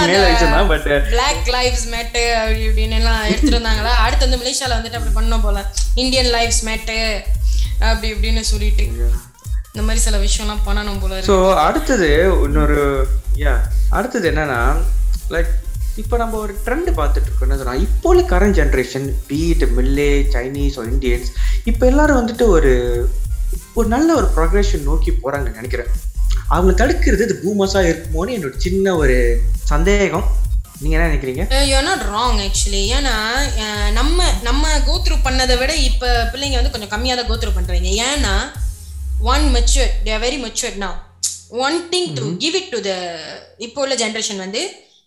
A: மேல விஷயம் தான் பட்
B: பிளாக் லைவ்ஸ் மேட்டு அப்படி இப்படின்னு எல்லாம் எடுத்துட்டு வந்தாங்களா? அடுத்து வந்து மலேசியால வந்துட்டு அப்படி பண்ணோம் போல. இந்தியன் லைவ்ஸ் மேட்டு அப்படி இப்படின்னு சொல்லிட்டு. இந்த மாதிரி சில விஷயம்லாம் பண்ணணும் போல
A: ஸோ அடுத்தது இன்னொரு யா அடுத்தது என்னன்னா லைக் இப்போ நம்ம ஒரு ட்ரெண்ட் பார்த்துட்டு இருக்கோம். என்ன சொன்னா இப்போ உள்ள current generation be it Malay Chinese Indians இப்போ எல்லாரும் வந்துட்டு ஒரு ஒரு நல்ல ஒரு ப்ரொக்ரெஷன் நோக்கி போறாங்கன்னு நினைக்கிறேன். அவங்க தடுக்கிறது இது பூமஸாக இருக்குமோன்னு என்னோட சின்ன ஒரு சந்தேகம். நீங்க என்ன நினைக்கிறீங்க?
B: யூஆர் நாட் ராங் ஆக்சுவலி ஏன்னா அஹ், நம்ம நம்ம கோத்ரூ பண்ணதை விட இப்போ பிள்ளைங்க வந்து கொஞ்சம் கம்மியாக தான் கோத்ரூ பண்ணுறீங்க ஏன்னா one matured they are very matured now. One thing to give it to the இப்போ உள்ள ஜென்ரேஷன் வந்து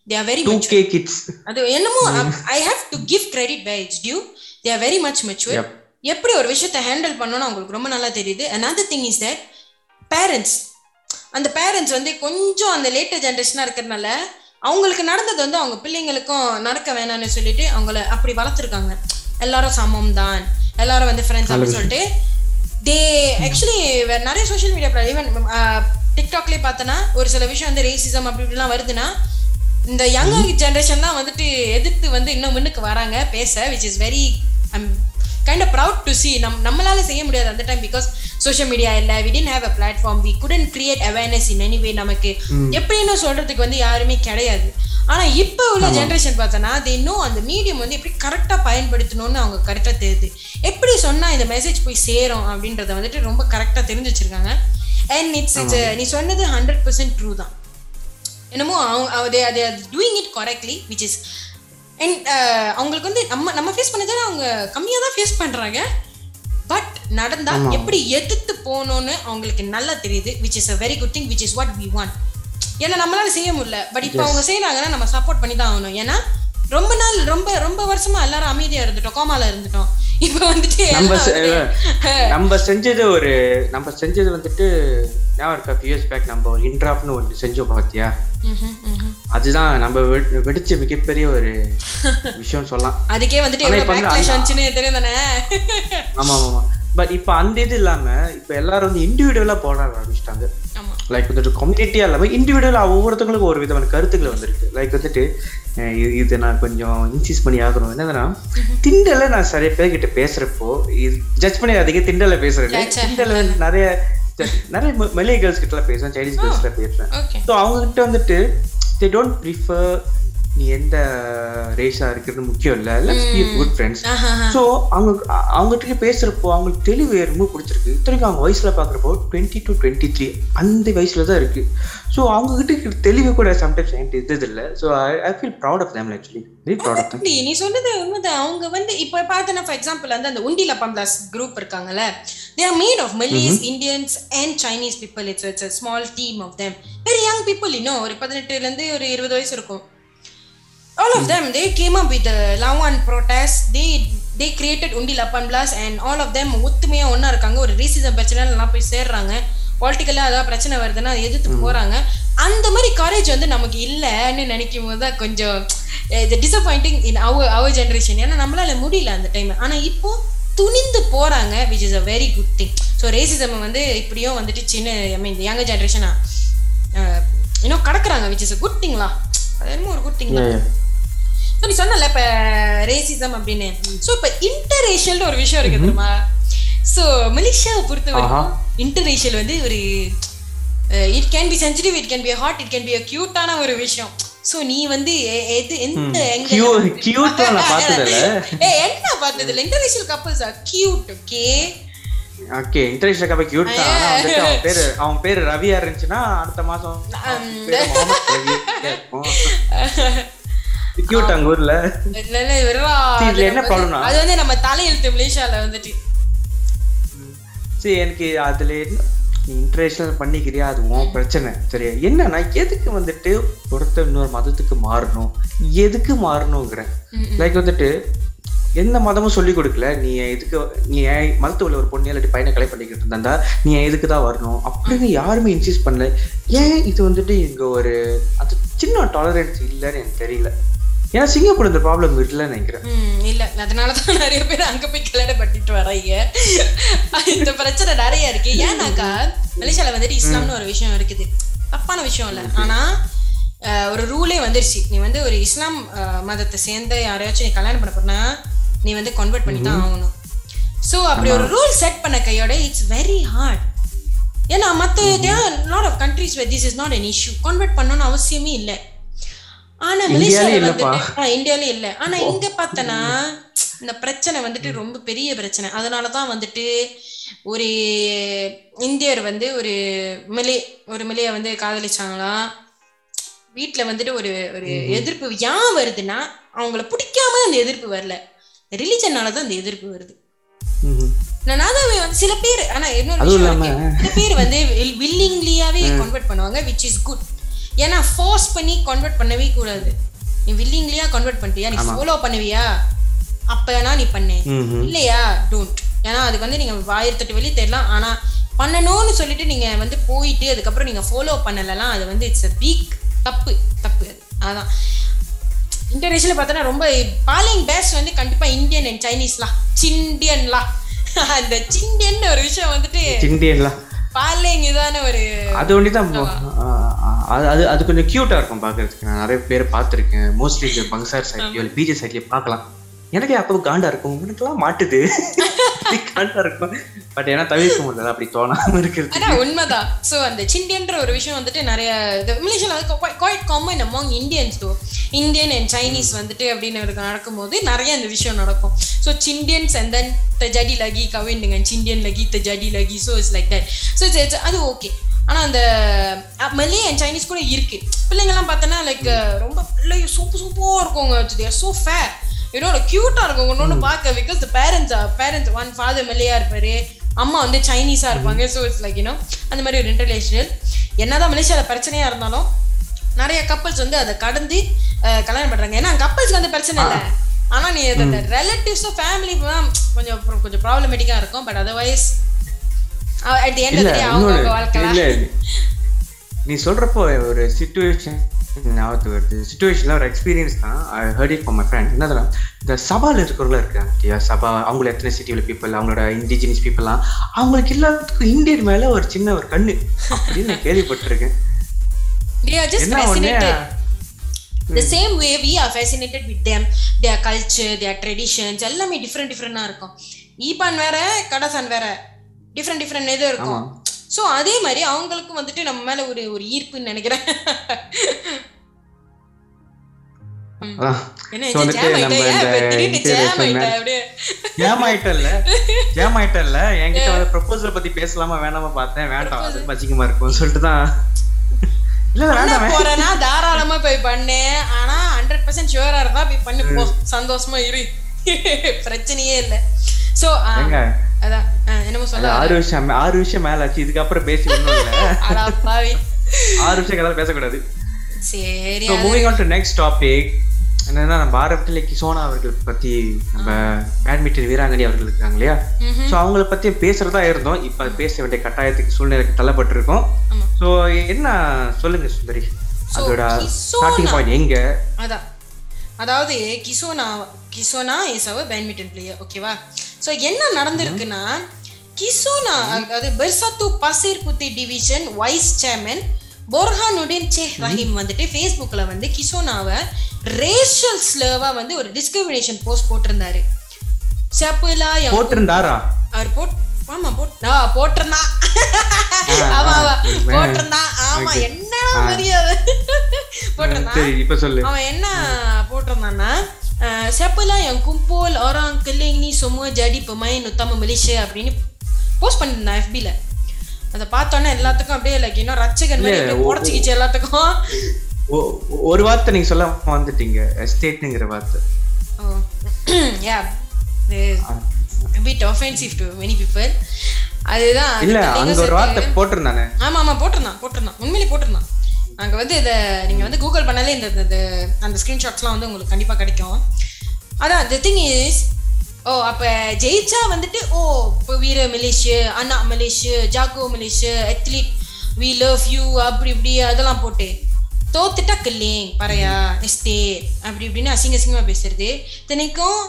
B: தே ஆர் வெரி
A: கே கிட்ஸ்
B: அது என்னமோ I have to give credit by it's due they are very much mature
A: Yep.
B: எப்படி ஒரு விஷயத்தை handle பண்ணணும்னு அவங்களுக்கு ரொம்ப நல்லா தெரியுது. Another thing is that parents அந்த பேரண்ட்ஸ் வந்து கொஞ்சம் அந்த லேட்டர் ஜென்ரேஷனாக இருக்கிறதுனால அவங்களுக்கு நடந்தது வந்து அவங்க பிள்ளைங்களுக்கும் நடக்க வேணாம்னு சொல்லிட்டு அவங்கள அப்படி வளர்த்துருக்காங்க. எல்லாரும் சமம் தான் எல்லாரும் வந்து ஃப்ரெண்ட்ஸ் அப்படின்னு சொல்லிட்டு தே ஆக்சுவலி நிறைய சோஷியல் மீடியா ஈவன் டிக்டாக்லேயே பார்த்தோன்னா ஒரு சில விஷயம் வந்து ரேசிசம் அப்படி இப்படிலாம் வருதுன்னா இந்த யங் ஜென்ரேஷன் தான் வந்துட்டு எதிர்த்து வந்து இன்னும் முன்னுக்கு வராங்க பேச which is very I'm kind of proud to see நம் நம்மளால செய்ய முடியாது அந்த டைம் பிகாஸ் சோஷியல் மீடியா இல்லை. We tend have a platform we couldn't create awareness in anyway நமக்கு. எப்படின்னு சொல்றதுக்கு வந்து யாருமே கிடையாது. ஆனா இப்போ உள்ள ஜென்ரேஷன் பார்த்தோன்னா தே நோ அந்த மீடியம் வந்து எப்படி கரெக்டாக பயன்படுத்தணும்னு அவங்க கரெக்டாக தெரியுது. எப்படி சொன்னா இந்த மெசேஜ் போய் சேரும் அப்படின்றத வந்துட்டு ரொம்ப கரெக்டாக தெரிஞ்சு வச்சிருக்காங்க. அண்ட் இட்ஸ் இட்ஸ் நீ சொன்னது ஹண்ட்ரட் பர்சன்ட் ட்ரூ தான். என்னமோ அவங்க they they are doing it correctly which is and அவங்களுக்கு வந்து நம்ம நம்ம ஃபேஸ் பண்ணதை அவங்க கம்மியாக தான் ஃபேஸ் பண்ணுறாங்க பட் நடந்தா எப்படி எதிர்த்து போகணும்னு அவங்களுக்கு நல்லா தெரியுது which is a very good thing which is what we want ஏன்னா நம்மளால செய்ய முடியல. பட் இப்போ அவங்க செய்யறாங்கன்னா நம்ம சப்போர்ட் பண்ணி தான் ஆகணும். ஏன்னா ரொம்ப நாள் ரொம்ப ரொம்ப வருஷமா எல்லாரும் அமைதியா இருந்துட்டோம் கோமால இருந்துட்டோம். இப்ப வந்துட்டு
A: நம்ம நம்ம செஞ்சது ஒரு நம்ம செஞ்சது வந்துட்டு ஞாபகம் இருக்கா ஃபியூ இயர்ஸ் பேக் நம்ம ஒரு இன்ட்ராப்னு ஒன்று செஞ்சோம் பார்த்தியா. அதுதான் நம்ம வெடிச்ச மிகப்பெரிய ஒரு விஷயம் சொல்லலாம்.
B: அதுக்கே வந்துட்டு தானே
A: ஆமா ஆமா பட் இப்போ அந்த இது இல்லாம இப்போ எல்லாரும் வந்து இண்டிவிஜுவலா போட ஆரம்பிச்சிட்டாங்க. லைக் வந்துட்டு கம்யூனிட்டியா இல்லாம இண்டிவிஜுவலா ஒவ்வொருத்தவங்களுக்கும் ஒரு விதமான கருத்துக்கள் வந்திருக்கு. லைக் வந்துட்டு இது- நான் கொஞ்சம் இன்சிஸ் பண்ணி ஆகணும். என்னதுன்னா திண்டல நான் நிறைய பேர்கிட்ட பேசுறப்போ இது ஜட்ஜ் பண்ணி அதிக திண்டல பேசுறேன்
B: ச்சே.
A: திண்டல நிறைய நிறைய மெல்லிய கேர்ள்ஸ் கிட்ட எல்லாம் பேசுவேன் சைனீஸ் கேர்ள்ஸ் கிட்ட பேசுவேன். ஸோ அவங்க கிட்ட வந்துட்டு தே டோன்ட் ப்ரிஃபர் நீ எந்த ரேஸா இருக்கிறது முக்கியம் இல்ல. Let's be good friends so அவங்க அவங்ககிட்ட பேசுறப்போ அவங்களுக்கு தெளிவு ரொம்ப பிடிச்சிருக்கு. இத்தனைக்கும் அவங்க வயசுல பாக்குறப்போ டுவெண்ட்டி டு டுவெண்ட்டி த்ரீ அந்த வயசுல தான் இருக்கு. ஸோ அவங்க கிட்ட இருக்கிற தெளிவு கூட சம்டைம்ஸ் என்கிட்ட இருந்தது இல்லை. So I feel proud of them
B: actually நீ சொன்னது உண்மைதான். அவங்க வந்து இப்ப பார்த்தனா ஃபார் எக்ஸாம்பிள் வந்து அந்த உண்டில பம்ப்ளாஸ் குரூப் இருக்காங்கல்ல. They are made of Malays Indians and Chinese people it's it's small team of them very young people இன்னும் ஒரு பதினெட்டுல இருந்து ஒரு இருபது வயசு இருக்கும். All of them they came up with the lawan protest. They they created உண்டில் அப்பன் பிளாஸ் அண்ட் ஆல் ஆஃப் them ஒத்துமையா ஒண்ணா இருக்காங்க. ஒரு ரேசிசம் பிரச்சனை எல்லாம் போய் சேர்றாங்க. பொலிட்டிக்கலா ஏதாவது பிரச்சனை வருதுன்னா எதிர்த்து போறாங்க. அந்த மாதிரி கரேஜ் வந்து நமக்கு இல்லைன்னு நினைக்கும் போது தான் கொஞ்சம் டிசப்பாயிண்டிங் இன் அவர் அவர் ஜென்ரேஷன் ஏன்னா நம்மளால முடியல அந்த டைம் ஆனா இப்போ துணிந்து போறாங்க which is a very good thing so racism வந்து இப்படியும் வந்துட்டு சின்ன ஐ மீன் யங் ஜென்ரேஷனா இன்னும் கடக்குறாங்க விச் இஸ் அ குட் திங்லா அது என்னமோ ஒரு குட் திங் தான் நீ சொன்னல இப்ப ரேசிசம் அப்படின்னு. சோ இப்ப இன்டர்ரேஷியல் ஒரு விஷயம் இருக்கு தெரியுமா? சோ மலேசியாவை பொறுத்த வரைக்கும் இன்டர்ரேஷியல் வந்து ஒரு it can be sensitive it can be hot it can be கியூட்டான ஒரு விஷயம். சோ நீ வந்து எது எந்த
A: கியூட் நான் பார்த்ததில்ல.
B: ஏ என்ன பார்த்தது இல்ல interracial couples are cute okay
A: okay international couple cute தான். ஆனா அவன் பேரு அவன் பேரு ரவியா இருந்துச்சுன்னா அடுத்த மாசம் கியூட் அங்க ஊர்ல.
B: இல்ல இல்ல வெறும்
A: இதுல என்ன?
B: வந்து- அது வந்து நம்ம தலையெழுத்து மலேசியால வந்துட்டு.
A: சரி எனக்கு அதுல நீ இன்டர்நேஷனல் பண்ணிக்கிறியா? அது உன் பிரச்சனை. சரியா? என்னன்னா எதுக்கு வந்துட்டு ஒருத்தர் இன்னொரு மதத்துக்கு மாறணும்? எதுக்கு மாறணுங்கிறேன் லைக் வந்துட்டு எந்த மதமும் சொல்லி கொடுக்கல. நீ எதுக்கு நீ மதத்து உள்ள ஒரு பொண்ணு இல்லாட்டி பையனை கலை பண்ணிக்கிட்டு இருந்தா? நீ ஏன் எதுக்கு தான் வரணும்? அப்படின்னு யாருமே இன்சிஸ்ட் பண்ணல. ஏன் இது வந்துட்டு இங்க ஒரு அது சின்ன டாலரன்ஸ் இல்லைன்னு எனக்கு தெரியல. ஏன்னா சிங்கப்பூர் இந்த ப்ராப்ளம் இல்லைன்னு நினைக்கிறேன்.
B: இல்ல. அதனாலதான் நிறைய பேர் அங்க போய் கல்யாணம் பண்ணிட்டு வராங்க இந்த பிரச்சனை நிறைய இருக்கு. ஏன்னாக்கா மலேசியால வந்துட்டு இஸ்லாம்னு ஒரு விஷயம் இருக்குது. தப்பான விஷயம் இல்ல. ஆனா ஒரு ரூலே வந்துருச்சு. நீ வந்து ஒரு இஸ்லாம் மதத்தை சேர்ந்த யாரையாச்சும் நீ கல்யாணம் பண்ண போனா நீ வந்து கன்வெர்ட் பண்ணி தான் ஆகணும். சோ அப்படி ஒரு ரூல் செட் பண்ண கையோட இட்ஸ் வெரி ஹார்ட் ஏன்னா மத்த lot of countries where this is not an issue convert பண்ணணும்னு அவசியமே இல்லை. ஆனா மலேசியால
A: இல்லப்பா.
B: இந்தியாலே இல்ல. ஆனா இங்க பார்த்தனா இந்த பிரச்சனை வந்துட்டு ரொம்ப பெரிய பிரச்சனை. அதனாலதான் வந்துட்டு ஒரு இந்தியர் வந்து ஒரு மிலே ஒரு மிலைய வந்து காதலிச்சாங்களாம் வீட்ல வந்துட்டு ஒரு ஒரு எதிர்ப்பு ஏன் வருதுன்னா அவங்கள பிடிக்காம அந்த எதிர்ப்பு வரல. ரிலிஜனால தான் அந்த எதிர்ப்பு வருது. சில பேர் ஆனா இன்னொரு. சில பேர் வந்து வில்லிங்லியாவே கன்வெர்ட் பண்ணுவாங்க விச் இஸ் குட் ஏன்னா ஃபோர்ஸ் பண்ணி கன்வெர்ட் பண்ணவே கூடாது. நீ வில்லிங்லியா கன்வெர்ட் பண்ணிட்டியா? நீ ஃபாலோ பண்ணுவியா? அப்பனா நீ பண்ணு. இல்லையா? டோன்ட் ஏன்னா அதுக்கு வந்து நீங்க ஆயிரத்தெட்டு வெளியே தெரியலாம் ஆனா பண்ணணும்னு சொல்லிட்டு நீங்க வந்து போயிட்டு அதுக்கப்புறம் நீங்க ஃபாலோ பண்ணலாம் அது வந்து இட்ஸ் a big தப்பு. தப்பு அது. அதான். இன்டர்நேஷனல் பார்த்தோன்னா ரொம்ப பாலிங் பேஸ்ட் வந்து கண்டிப்பா இந்தியன் அண்ட் சைனீஸ்லாம் சிண்டியன்லாம் அந்த சிண்டியன் ஒரு விஷயம் வந்துட்டு ஒரு
A: அது ஒண்டி தான் அது அது கொஞ்சம் கியூட்டா இருக்கும் பாக்குறதுக்கு. நான் நிறைய பேர் பார்த்துருக்கேன். மோஸ்ட்லி பங்சார் சைட்லயோ பீச் சைட்லயோ பார்க்கலாம். எனக்கே அப்போ காண்டா இருக்கும். உனக்கெல்லாம் மாட்டுது. காண்டா இருக்கும். பட் ஏன்னா தவிர்க்க முடியல அப்படி தோணாம இருக்கிறது
B: அதான் உண்மைதான். சோ அந்த சிண்டியன்ற ஒரு விஷயம் வந்துட்டு நிறைய மலேசியால வந்து quite common among Indians though Indian and Chinese வந்துட்டு அப்படின்னு நடக்கும்போது நிறைய இந்த விஷயம் நடக்கும். So Chindians and then terjadi லகி kahwin சிண்டியன் லகி த ஜடி லகி it's like like so it's, அது ஓகே ஆனா அந்த மல்லி அண்ட் சைனீஸ் கூட இருக்கு. பிள்ளைங்கள்லாம் பார்த்தோன்னா லைக் ரொம்ப பிள்ளைங்க சூப்பு சூப்பராக இருக்குங்க. தேர் ஃபேர் இன்னொரு கியூட்டா இருக்கும். ஒன்னொன்னு பார்க்க because the parents parents one father மல்லியா இருப்பாரு. அம்மா வந்து சைனீஸா இருப்பாங்க. ஸோ இட்ஸ் லைக் யூனோ அந்த மாதிரி ஒரு இன்டர்நேஷனல் என்னதான் மலேசியால பிரச்சனையா இருந்தாலும் நிறைய கப்பல்ஸ் வந்து அதை கடந்து கல்யாணம் பண்றாங்க. ஏன்னா கப்பல்ஸ்க்கு வந்து பிரச்சனை இல்ல. ஆனா நீ இந்த ரிலேட்டிவ்ஸும் ஃபேமிலி கொஞ்சம் கொஞ்சம் ப்ராப்ளமேட்டிக்கா இருக்கும். But otherwise at the
A: end
B: of the அவங்க
A: இன்னொரு
B: வாழ்க்கை
A: நீ சொல்றப்போ ஒரு சுச்சுவேஷன் ஞாபகத்துக்கு வருது. சுச்சுவேஷன்ல ஒரு எக்ஸ்பீரியன்ஸ் தான். I heard it for my friend என்னதுன்னா இந்த சபால இருக்கிறவங்களா இருக்காங்க. இல்லையா சபா அவங்கள எத்தனை சிட்டியில் பீப்புள் அவங்களோட இண்டிஜினியஸ் பீப்புளெலாம் அவங்களுக்கு எல்லாத்துக்கும் இந்தியன் மேல ஒரு சின்ன ஒரு கண்ணு அப்படின்னு நான் கேள்விப்பட்டிருக்கேன். என்ன
B: the same way we are fascinated with them their culture their traditions எல்லாமே டிஃப்ரெண்ட் டிஃப்ரெண்டா இருக்கும். ஈபான் வேற கடசான் வேற. டிஃப்ரெண்ட் டிஃப்ரெண்ட் இது இருக்கும். சோ அதே மாதிரி அவங்களுக்கும் வந்துட்டு நம்ம மேல ஒரு ஒரு ஈர்ப்புன்னு நினைக்கிறேன்.
A: என்கிட்ட வந்து ப்ரொபோசல் பத்தி பேசலாமா வேணாமா பார்த்தேன். வேண்டாம் அது பச்சிக்கமா இருக்கும் சொல்லிட்டு தான்.
B: போறேன்னா தாராளமா போய் பண்ணு. ஆனா ஹண்ட்ரட் பர்சன்ட் ஷுவரா இருந்தா போய் பண்ணு. போ. சந்தோஷமா இரு. பிரச்சனையே இல்ல. சோ
A: எங்க
B: அதான் என்னமோ சொல்ல
A: ஆறு வருஷம் ஆறு வருஷம் மேல ஆச்சு. இதுக்கப்புறம் பேசி ஆறு வருஷம் கதை பேசக்கூடாது.
B: சரி
A: moving on to next topic என்னன்னா நம்ம ஆரம்பத்துல கிசோனா அவர்கள் பத்தி நம்ம பேட்மிண்டன் வீராங்கனி அவர்கள் இருக்காங்க இல்லையா. ஸோ அவங்கள பத்தி பேசுறதா இருந்தோம். இப்ப பேச வேண்டிய கட்டாயத்துக்கு சூழ்நிலைக்கு தள்ளப்பட்டிருக்கோம். ஸோ என்ன சொல்லுங்க சுந்தரி. அதோட. ஸ்டார்டிங் பாயிண்ட் எங்க?
B: அதான். அதாவது Kisona Kisona is our badminton player ஓகேவா ஸோ என்ன நடந்திருக்குன்னா கிசோனா அதாவது Bersatu Pasir Puteh division vice chairman Borhanuddin Che Rahim வந்துட்டு ஃபேஸ்புக்ல வந்து கிசோனாவை ரேஷியல் ஸ்லர்வா வந்து ஒரு டிஸ்கிரிமினேஷன் போஸ்ட் போட்டிருந்தாரு. செப்புலா
A: போட்டிருந்தாரா?
B: அவர் போட் ஆமா போட் ஆ போட்டிருந்தான் ஆமா ஆமா போட்டிருந்தான் ஆமா என்ன மரியாதை போட்டிருந்தான் அவன் என்ன போட்டிருந்தான்னா அஹ், siapalah yang kumpul orang keling ni semua jadi pemain utama Malaysia அப்படின்னு போஸ்ட் பண்ணிருந்தான் FB ல அதை பார்த்தோன்னே எல்லாத்துக்கும் அப்படியே லைக் இன்னும் ரச்சகன் மாதிரி அப்படியே உடச்சிக்கிச்சு எல்லாத்துக்கும்
A: ஒரு வார்த்தை நீங்க சொல்ல வந்துட்டீங்க எஸ்டேட்ங்கிற வார்த்தை
B: ஓ yeah bit offensive to many people. அதுதான்
A: இல்ல அங்க ஒரு வார்த்தை போட்டிருந்தானே
B: ஆமா ஆமா போட்டிருந்தான் போட்டிருந்தான் உண்மையிலே போட்டிருந்தான் அங்கே வந்து இதை நீங்கள் வந்து கூகுள் பண்ணாலே இந்த இந்த- அந்த ஸ்க்ரீன்ஷாட்ஸ்லாம் வந்து உங்களுக்கு கண்டிப்பாக கிடைக்கும். அதான் தி திங் இஸ் ஓ அப்போ ஜெயிச்சா வந்துட்டு ஓ இப்போ வீர மிலிஷு அண்ணா மிலிஷு ஜாக்கோ மிலிஷு அத்லீட் வி லவ் யூ அப்படி இப்படி அதெல்லாம் போட்டு தோத்துட்டா கில்லிங் பறையா எஸ்டே அப்படி இப்படின்னு அசிங்க அசிங்கமாக பேசுறது. இத்தனைக்கும்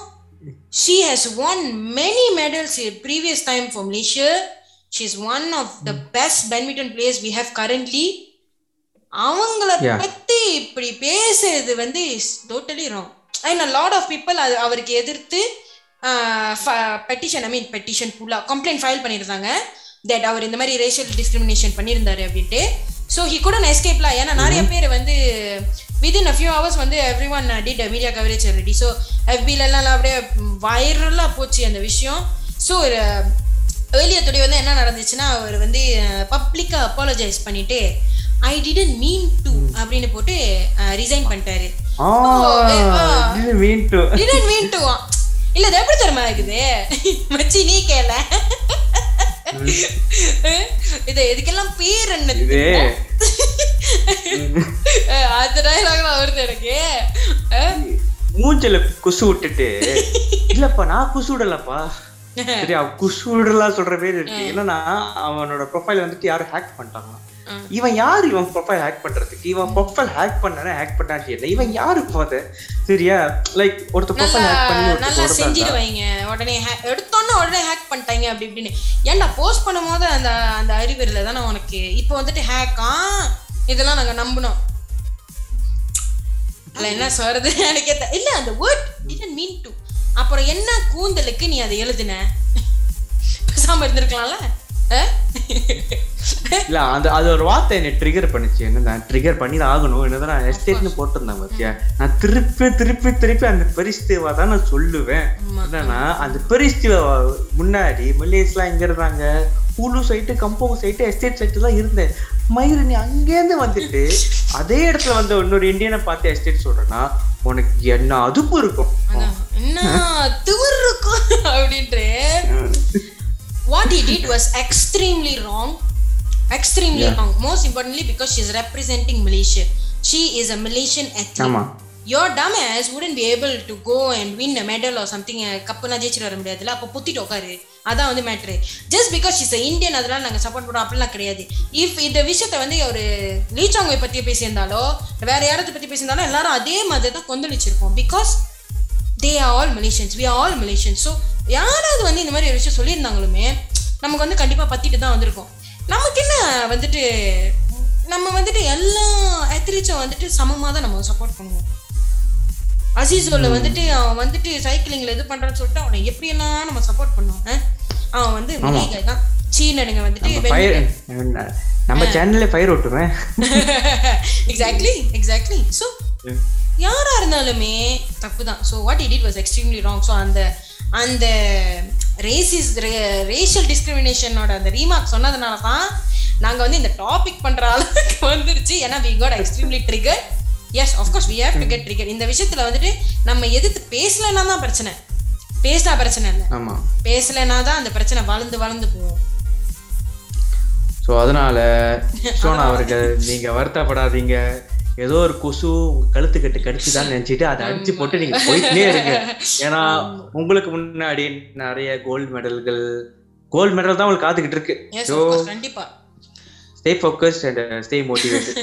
B: she has won many medals previous time for for she is one of the best badminton players we have currently அவங்கள. பத்தி இப்படி பேசுறது வந்து totally wrong and lot of people அது அவருக்கு எதிர்த்து பெட்டிஷன் ஐ மீன் பெட்டிஷன் ஃபுல்லா கம்ப்ளைண்ட் ஃபைல் பண்ணியிருந்தாங்க. தட் அவர் இந்த மாதிரி ரேஷியல் டிஸ்கிரிமினேஷன் பண்ணியிருந்தாரு அப்படின்ட்டு. ஸோ ஹி குடன் எஸ்கேப்லாம் ஏன்னா நிறைய பேர் வந்து வித்தின் அ ஃபியூ ஹவர்ஸ் வந்து every one did media coverage ready so எஃபிலெல்லாம் அப்படியே வைரலாக போச்சு அந்த விஷயம். ஸோ ஏர்லியர் டுடே வந்து என்ன நடந்துச்சுன்னா அவர் வந்து பப்ளிக்காக அப்பாலஜைஸ் பண்ணிட்டு ஐ டிடன்ட் மீன் டு அப்படின்னு போட்டு ரிசைன் பண்ணிட்டாரு.
A: Mean to
B: didn't mean to இல்ல இது எப்படி தெரியுமா இருக்குது? மச்சி நீ கேள. இது இதுக்கெல்லாம் பேர் என்ன அது டயலாக் வருது எனக்கு.
A: மூஞ்சல குசு விட்டுட்டு. இல்லப்பா நான் குசு விடலப்பா. சரி அவ குசு விடலாம் சொல்ற பேர் இருக்கு. என்னன்னா அவனோட ப்ரொஃபைல் வந்துட்டு யாரும் ஹேக் பண்ணிட்டாங்க. இவன் யாரு இவன் ப்ரொஃபைல் ஹேக் பண்றதுக்கு? இவன் ப்ரொஃபைல் ஹேக் பண்ணா ஹேக் பண்ணாச்சு இல்லை இவன் யாரு போத சரியா? லைக் ஒருத்த ப்ரொஃபைல் ஹேக் பண்ணி
B: நல்லா செஞ்சிடுவாங்க உடனே எடுத்தோன்னே உடனே ஹேக் பண்ணிட்டாங்க அப்படி இப்படின்னு. ஏன்டா போஸ்ட் பண்ணும்போது அந்த அந்த அறிவியல தானே உனக்கு? இப்போ வந்துட்டு ஹேக்கா இதெல்லாம் நாங்க நம்பினோம். இல்ல என்ன சொல்றது? எனக்கு இல்ல அந்த வேர்ட் டிடன்ட் மீன் டு அப்புறம் என்ன கூந்தலுக்கு நீ அதை எழுதுன? பேசாம இருந்திருக்கலாம்ல?
A: இல்ல அந்த அது ஒரு வார்த்தை என்னை ட்ரிகர் பண்ணுச்சு. என்ன ட்ரிகர் பண்ணி தான் ஆகணும். என்னதான் நான் எஸ்டேட்னு போட்டிருந்தேன் பாத்தியா? நான் திருப்பி திருப்பி திருப்பி அந்த பெரிஸ்தேவா தான் நான் சொல்லுவேன். என்னன்னா அந்த பெரிஸ்தேவா முன்னாடி மலேஸ்லாம் எங்க இருந்தாங்க? ஹூலு சைட்டு கம்போங் சைட்டு எஸ்டேட் சைட்டு தான் இருந்தேன். மயிறு நீ அங்கேருந்து வந்துட்டு அதே இடத்துல வந்து இன்னொரு இந்தியனை பார்த்து எஸ்டேட் சொல்றேன்னா உனக்கு என்ன அதுப்பு இருக்கும்
B: என்ன திமிர் இருக்கும் அப்படின்ட்டு what he did was extremely wrong extremely wrong most importantly because she's representing malaysia she is a malaysian athlete
A: ஆமா
B: your dumb ass wouldn't be able to go and win a medal or something கப்புலாம் ஜெயிச்சிட்டு வர முடியாதுல்ல அப்போ புத்திட்டு உட்காரு அதான் வந்து matter just because is Indian அதனால நாங்கள் சப்போர்ட் பண்ணுறோம் அப்படிலாம் கிடையாது. இஃப் இந்த விஷயத்த வந்து ஒரு லீச்சாங்கை பற்றி பேசியிருந்தாலோ வேற யாரத்தை பற்றி பேசியிருந்தாலும் எல்லாரும் அதே மாதிரி தான் கொந்தளிச்சிருப்போம். Because they are all Malaysians we are all Malaysians so யாராவது வந்து இந்த மாதிரி ஒரு விஷயம் சொல்லியிருந்தாங்களுமே நமக்கு வந்து கண்டிப்பாக பற்றிட்டு தான் வந்திருக்கோம். நமக்கு என்ன வந்துட்டு நம்ம வந்துட்டு எல்லா எத்திரிச்சும் வந்துட்டு சமமாக தான் நம்ம சப்போர்ட் பண்ணுவோம். அசீசோல வந்துட்டு அவன் வந்துட்டு சைக்கிளிங்ல இது பண்றான்னு சொல்லிட்டு அவனை எப்படியெல்லாம் நம்ம சப்போர்ட் பண்ணுவோம் அவன் வந்து தான். சீனனுங்க வந்துட்டு
A: நம்ம சேனல்ல ஃபயர் ஓட்டுவேன்
B: எக்ஸாக்ட்லி எக்ஸாக்ட்லி ஸோ யாரா இருந்தாலுமே தப்பு தான் so what it it was extremely wrong so அந்த அந்த ரேசிஸ் ரேஷியல் டிஸ்கிரிமினேஷனோட அந்த ரீமார்க் சொன்னதுனால தான் நாங்கள் வந்து இந்த டாபிக் பண்ணுற அளவுக்கு வந்துருச்சு. ஏன்னா we got extremely trigger yes of course we have to get trigger இந்த விஷயத்தில் வந்துட்டு நம்ம எதிர்த்து பேசலைன்னா தான் பிரச்சனை. பேசினா பிரச்சனை இல்லை.
A: ஆமா.
B: பேசலைன்னா தான் அந்த பிரச்சனை வளர்ந்து வளர்ந்து போகும்.
A: ஸோ அதனால சோனா அவர்கள் நீங்க வருத்தப்படாதீங்க. ஏதோ ஒரு கொசு கழுத்து கட்டு கடிச்சுதான் நினைச்சிட்டு அதை அடிச்சு போட்டு நீங்க போயிட்டே இருங்க. ஏன்னா உங்களுக்கு முன்னாடி நிறைய கோல்டு மெடல்கள் கோல்டு மெடல் தான் உங்களுக்கு காத்துக்கிட்டு இருக்கு. ஸோ
B: கண்டிப்பா.
A: Stay focused and stay motivated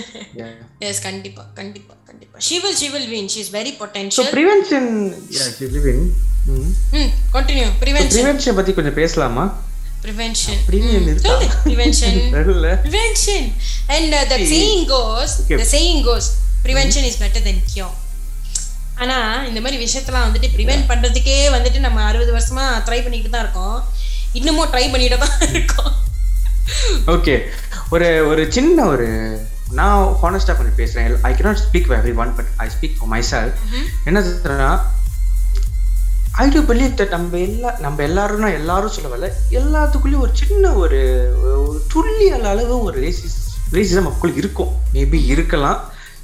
B: yes கண்டிப்பா கண்டிப்பா கண்டிப்பா. She will she will win she is
A: very
B: potential
A: prevention
B: hmm continue prevention
A: prevention பத்தி கொஞ்சம் பேசலாமா?
B: சொல்லு. ப்ரிவென்ஷன்
A: தெரியல.
B: Prevention. And uh, the saying goes
A: Okay.
B: the saying goes prevention is better than cure. ஆனா இந்த மாதிரி விஷயத்தெல்லாம் வந்துட்டு ப்ரிவென்ட் பண்றதுக்கே வந்துட்டு நம்ம அறுபது வருஷமா ட்ரை பண்ணிக்கிட்டு தான் இருக்கோம். இன்னமும் ட்ரை பண்ணிட்டு தான் இருக்கோம்.
A: ஓகே ஒரு ஒரு சின்ன ஒரு நான் ஹானஸ்டாக கொஞ்சம் பேசுகிறேன் I cannot speak for every one but I speak for myself என்ன சொல்றேன்னா ஐ டு பிலீவ் தட் நம்ம எல்லா நம்ம எல்லாரும்னா எல்லாரும் சொல்ல வரல. எல்லாத்துக்குள்ளேயும் ஒரு சின்ன ஒரு ஒரு துல்லிய அளவு ஒரு ரேசிஸ் ரேசிசம் நமக்குள்ள இருக்கும். மேபி இருக்கலாம்.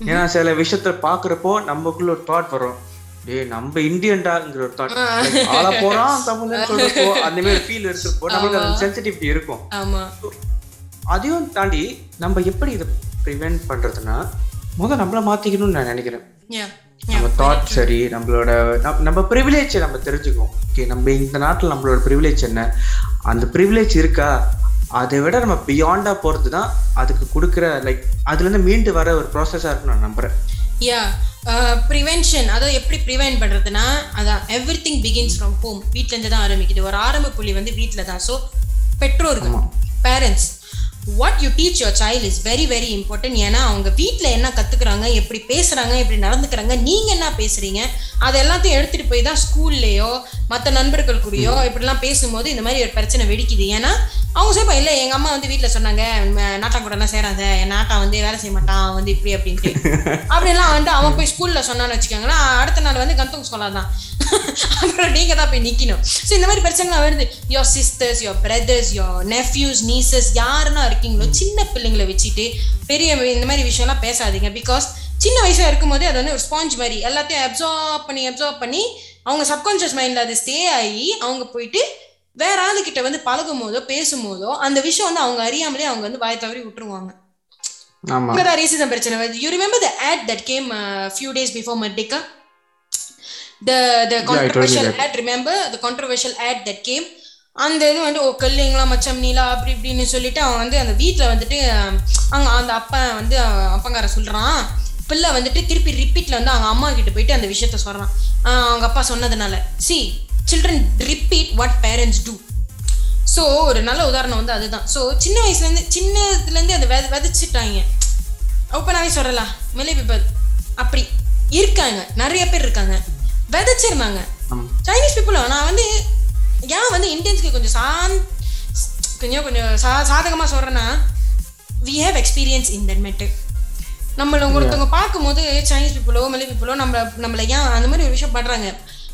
A: ஏன்னா சில விஷயத்த பார்க்குறப்போ நமக்குள்ள ஒரு தாட் வரும். டேய் நம்ம இந்தியன்டாங்கிற ஒரு தாட் ஆள போறான் தமிழ்னு சொல்றப்போ அந்த மாதிரி ஃபீல் இருக்கிறப்போ நம்மளுக்கு அந்த சென்சிட்டிவிட்டி இருக்கும்.
B: ஆமா.
A: அதையும் தாண்டி நம்ம எப்படி இதை ப்ரிவென்ட் பண்றதுன்னா முதல் நம்மள மாத்திக்கணும்னு நான் நினைக்கிறேன். நம்ம தாட் சரி நம்மளோட நம்ம- ப்ரிவிலேஜை நம்ம தெரிஞ்சுக்குவோம். ஓகே நம்ம இந்த நாட்டில் நம்மளோட ப்ரிவிலேஜ் என்ன? அந்த ப்ரிவிலேஜ் இருக்கா? அதை விட நம்ம பியாண்டா போறது தான் அதுக்கு கொடுக்குற லைக் அதுலேருந்து மீண்டு வர ஒரு ப்ராசஸாக இருக்குன்னு நான் நம்புறேன்.
B: யா ப்ரிவென்ஷன் அதாவது எப்படி ப்ரிவென்ட் பண்ணுறதுனா அதான் everything begins from home வீட்டிலேருந்து தான் ஆரம்பிக்குது. ஒரு ஆரம்ப புள்ளி வந்து வீட்டில் தான். ஸோ பெற்றோர்கள் parents what you teach your child is very very important ஏன்னா அவங்க வீட்டில் என்ன கற்றுக்குறாங்க எப்படி பேசுகிறாங்க எப்படி நடந்துக்கிறாங்க நீங்கள் என்ன பேசுகிறீங்க அது எல்லாத்தையும் எடுத்துகிட்டு போய் தான் ஸ்கூல்லையோ மற்ற நண்பர்கள் கூடயோ இப்படிலாம் பேசும்போது இந்த மாதிரி ஒரு பிரச்சனை வெடிக்குது. ஏன்னா அவங்க சொல்லுப்பா இல்லை எங்கள் அம்மா வந்து வீட்டில் சொன்னாங்க நாட்டா கூடலாம் சேராத என் நாட்டா வந்து வேலை செய்ய மாட்டான் அவன் வந்து இப்படி அப்படின்ட்டு. அப்படிலாம் வந்து அவன் போய் ஸ்கூல்ல சொன்னான்னு வச்சுக்கோங்களேன் அடுத்த நாள் வந்து கந்தூங் ஸ்கூலா தான் அப்புறம் நீங்க தான் போய் நிக்கணும். ஸோ இந்த மாதிரி பிரச்சனைலாம் வருது. Your sisters your brothers your nephews nieces யாருன்னா இருக்கீங்களோ சின்ன பிள்ளைங்களை வச்சுட்டு பெரிய இந்த மாதிரி விஷயம்லாம் பேசாதீங்க. பிகாஸ் சின்ன வயசா இருக்கும்போது அது வந்து ஒரு ஸ்பாஞ்ச் மாதிரி எல்லாத்தையும் அப்சார்ப் பண்ணி அப்சார்ப் பண்ணி அவங்க சப்கான்ஷியஸ் மைண்ட்ல அது ஸ்டே ஆகி அவங்க போயிட்டு வேற ஆளு கிட்ட வந்து பழகும் போதோ பேசும்போதோ அந்த விஷயம் வந்து அவங்க அறியாமலே அவங்க வந்து வாய் தவறி விட்டுருவாங்க. இங்கதான் ரேசிசம் பிரச்சனை வருது. You remember the that came uh, few days before Merdeka? The the controversial ad remember? The controversial ad that came. அந்த இது வந்து ஓ கல்லிங்களா மச்சம் நீலா அப்படி இப்படின்னு சொல்லிட்டு அவன் வந்து அந்த வீட்டில் வந்துட்டு அங்க அந்த அப்பா வந்து அப்பங்கார சொல்றான். பிள்ளை வந்துட்டு திருப்பி ரிப்பீட்ல வந்து அவங்க அம்மா கிட்ட போயிட்டு அந்த விஷயத்த சொல்றான். அவங்க அப்பா சொன்னதுனால. C children repeat what parents do so ஒரு நல்ல உதாரணம் வந்து அதுதான். ஸோ சின்ன வயசுலேருந்து சின்னதுலேருந்து அதை வித விதைச்சிட்டாங்க. ஓப்பனாகவே சொல்லலாம். மிலை பீப்பிள் அப்படி இருக்காங்க. நிறைய பேர் இருக்காங்க. விதைச்சிருந்தாங்க. சைனீஸ் பீப்புள் நான் வந்து ஏன் வந்து இந்தியன்ஸ்க்கு கொஞ்சம் சாந் கொஞ்சம் கொஞ்சம் சா சாதகமாக சொல்கிறேன்னா we have experience in that matter நம்மள ஒருத்தவங்க பார்க்கும்போது சைனீஸ் பீப்புளோ மலை பீப்புளோ நம்ம நம்மள ஏன் அந்த மாதிரி ஒரு விஷயம் பண்ணுறாங்க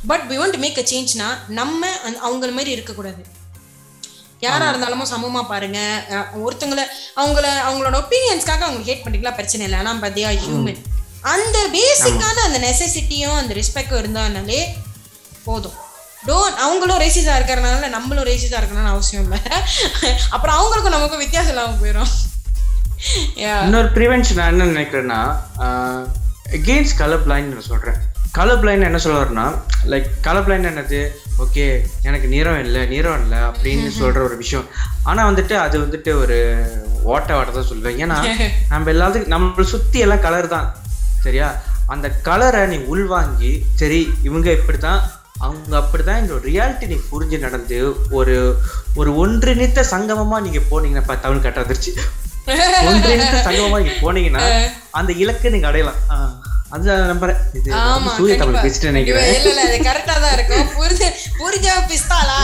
B: but we want make a சேஞ்ச்னா நம்ம அவங்கள மாதிரி இருக்கக்கூடாது. யாரா இருந்தாலுமோ சமமா பாருங்க. ஒருத்தங்களை அவங்கள அவங்களோட ஒப்பீனியன்ஸ்க்காக அவங்க ஹேட் பண்ணிக்கலாம் பிரச்சனை இல்லை. ஆனா பாத்தியா ஹியூமன் அந்த பேசிக்கான அந்த நெசசிட்டியும் அந்த ரெஸ்பெக்டும் இருந்தாலே போதும். டோன் அவங்களும் ரேசிஸா இருக்கிறனால நம்மளும் ரேசிஸா இருக்கணும்னு அவசியம் இல்லை. அப்புறம் அவங்களுக்கும் நமக்கும் வித்தியாசம் இல்லாமல் போயிடும்
A: இன்னொரு ப்ரிவென்ஷன் என்ன நினைக்கிறேன்னா ஆஹ், கலர் பிளைண்ட் நான் சொல்கிறேன் கலர் பிளைண்ட் என்ன சொல்லுவாருன்னா லைக் கலர் பிளைண்ட் என்னது? ஓகே எனக்கு நிறம் இல்லை நிறம் இல்லை அப்படின்னு சொல்கிற ஒரு விஷயம். ஆனால் வந்துட்டு அது வந்துட்டு ஒரு ஓட்ட வாட்ட தான் சொல்லுவேன். ஏன்னா நம்ம எல்லாத்துக்கும் நம்மளை சுற்றி எல்லாம் கலர் தான். சரியா? அந்த கலரை நீ உள்வாங்கி சரி இவங்க இப்படி தான் அவங்க அப்படிதான் இந்த ரியாலிட்டி நீ புரிஞ்சு நடந்து ஒரு ஒரு ஒன்றிணைத்த சங்கமமா நீங்க போனீங்கன்னா தமிழ் கட்ட வந்துருச்சு. ஒன்றிணைத்த சங்கமமா நீங்க போனீங்கன்னா அந்த இலக்கை நீங்க அடையலாம். ஆஹ், அது நான் நம்புறேன் இது சூரிய தமிழ்
B: கண்டிப்பா.
A: பேசிட்டு நினைக்கிறேன்.
B: இல்ல இல்ல அது கரெக்டா தான் இருக்கும். புரிஞ்ச புரிஞ்ச பிஸ்தாலா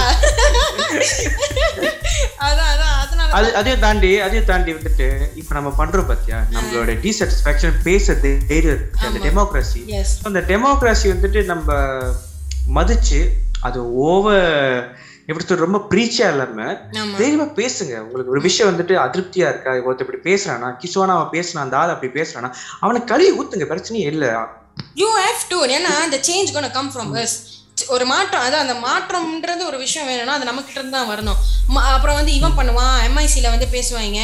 B: அதான் அதான் அதனால
A: அது அதையும் தாண்டி அதையும் தாண்டி வந்துட்டு இப்ப நம்ம பண்றோம் பாத்தியா? நம்மளோட டிசாட்டிஸ்பாக்சன் பேச தைரியம் அந்த டெமோக்ரஸி அந்த டெமோக்ராசி வந்துட்டு நம்ம மதிச்சு அது ஓவர் எப்படி ரொம்ப ப்ரீச்சா இல்லாம தைரியமா பேசுங்க. உங்களுக்கு ஒரு விஷயம் வந்துட்டு அதிருப்தியா இருக்கா? ஒருத்தர் இப்படி பேசுறானா? கிஷோனா அவன் பேசுறான் அந்த ஆள் அப்படி பேசுறானா? அவனை கழுவி ஊத்துங்க. பிரச்சனையே இல்ல.
B: யூ ஹேவ் டு ஏன்னா அந்த change gonna come from us. ஒரு மாற்றம் அதான் அந்த மாற்றம்ன்றது ஒரு விஷயம் வேணும்னா அது நம்ம கிட்ட இருந்து தான் வரணும். அப்புறம் வந்து இவன் பண்ணுவான். எம்ஐசில வந்து பேசுவாங்க.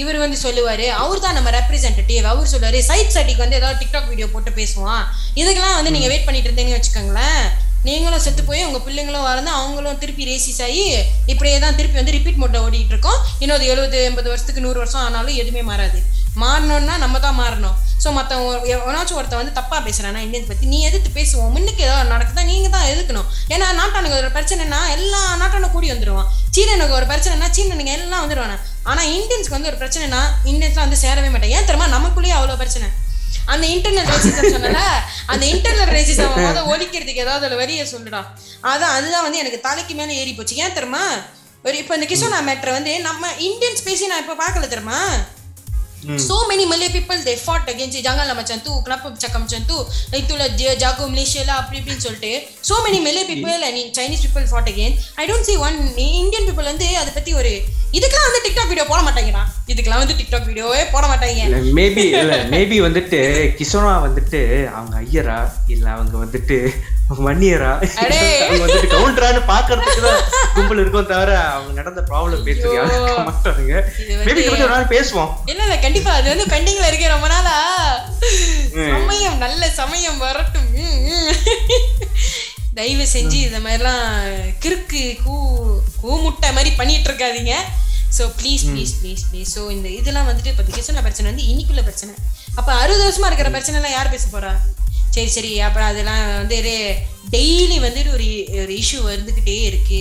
B: இவர் வந்து சொல்லுவாரு அவர் தான் நம்ம ரெப்ரசன்டேட்டிவ் அவர் சொல்லுவாரு சைட் சட்டிக்கு வந்து ஏதாவது டிக்டாக் வீடியோ போட்டு பேசுவான். இதுக்கெல்லாம் வந்து நீங்க வெயிட் பண்ணிட்டு இருந்தீங்கன்னு வச்சுக்கோங்களேன். நீங்களும் செத்து போய் உங்கள் பிள்ளைங்களும் வளர்ந்து அவங்களும் திருப்பி ரேசிஸ் ஆகி இப்படியே தான் திருப்பி வந்து ரிப்பீட் மோட்டை ஓடிட்டு இருக்கோம். இன்னொரு எழுபது எண்பது வருஷத்துக்கு நூறு வருஷம் ஆனாலும் எதுவுமே மாறாது. மாறணும்னா நம்ம தான் மாறணும். ஸோ மற்ற எவனாச்சும் ஒருத்தன் வந்து தப்பாக பேசுகிறானா இந்தியன்ஸ் பற்றி நீ எதிர்த்து பேசுவோம்? முன்னுக்கு ஏதோ நடக்குதா? நீங்கள் தான் எதுக்கணும்? ஏன்னா நாட்டானுக்கு ஒரு பிரச்சனைனா எல்லா நாட்டானும் கூடி வந்துடுவான் சீனனுக்கு ஒரு பிரச்சனைனா சீனனுங்க எல்லாம் வந்துடுவானே ஆனால் இந்தியன்ஸ்க்கு வந்து ஒரு பிரச்சனைனா இந்தியன்ஸ்லாம் வந்து சேரவே மாட்டேன் ஏன் தெரியுமா? நமக்குள்ளேயே அவ்வளோ பிரச்சனை. அந்த இன்டர்னல் ரேசிசம் சொன்னல அந்த இன்டர்னல் ரேசிசம் முத ஒழிக்கிறதுக்கு ஏதாவது ஒரு வரியை சொல்லுடா. அதான் அதுதான் வந்து எனக்கு தலைக்கு மேல ஏறி போச்சு. ஏன் தெரியுமா? ஒரு இப்போ இந்த கிஷோனா மேட்ரு வந்து நம்ம இந்தியன் பேசி நான் இப்போ பார்க்கல தெரியுமா? So many Malay people they fought against it. janganlah macam tu kenapa bercakap macam tu itulah dia jago Malaysia lah அப்படி இப்படின்னு சொல்லிட்டு so many Malay people and Chinese people fought against I don't see one Indian people வந்து அதை பத்தி ஒரு இதுக்கெல்லாம் வந்து TikTok video போட மாட்டாங்கடா இதுக்கெல்லாம் வந்து டிக்டாக் வீடியோவே போட மாட்டாங்க
A: மேபி இல்ல மேபி வந்துட்டு கிஷோனா வந்துட்டு அவங்க ஐயரா இல்ல அவங்க வந்துட்டு வந்துட்டு கவுண்டரான்னு பாக்குறதுக்கு தான் கும்பல் இருக்கும் தவிர அவங்க நடந்த ப்ராப்ளம் பேசுறதுக்கு யாரும் மாட்டாங்க மேபி நாள் பேசுவோம்.
B: இல்ல இல்ல கண்டிப்பா அது வந்து பெண்டிங்ல இருக்கு ரொம்ப நாளா? சமயம் நல்ல சமயம் வரட்டும். தயவு செஞ்சு இந்த மாதிரிலாம் கிறுக்கு கூ கூமுட்டை மாதிரி பண்ணிட்டு இருக்காதீங்க. So please please please please so இந்த இதெல்லாம் வந்துட்டு இப்போ கிருஷ்ண பிரச்சனை வந்து இன்னைக்குள்ள பிரச்சனை. அப்போ அறுபது வருஷமா இருக்கிற பிரச்சனை எல்லாம் யார் பேச போறா? சரி சரி அப்புறம் அதெல்லாம் வந்து டெய்லி வந்துட்டு ஒரு ஒரு இஷ்யூ வந்துக்கிட்டே இருக்கு.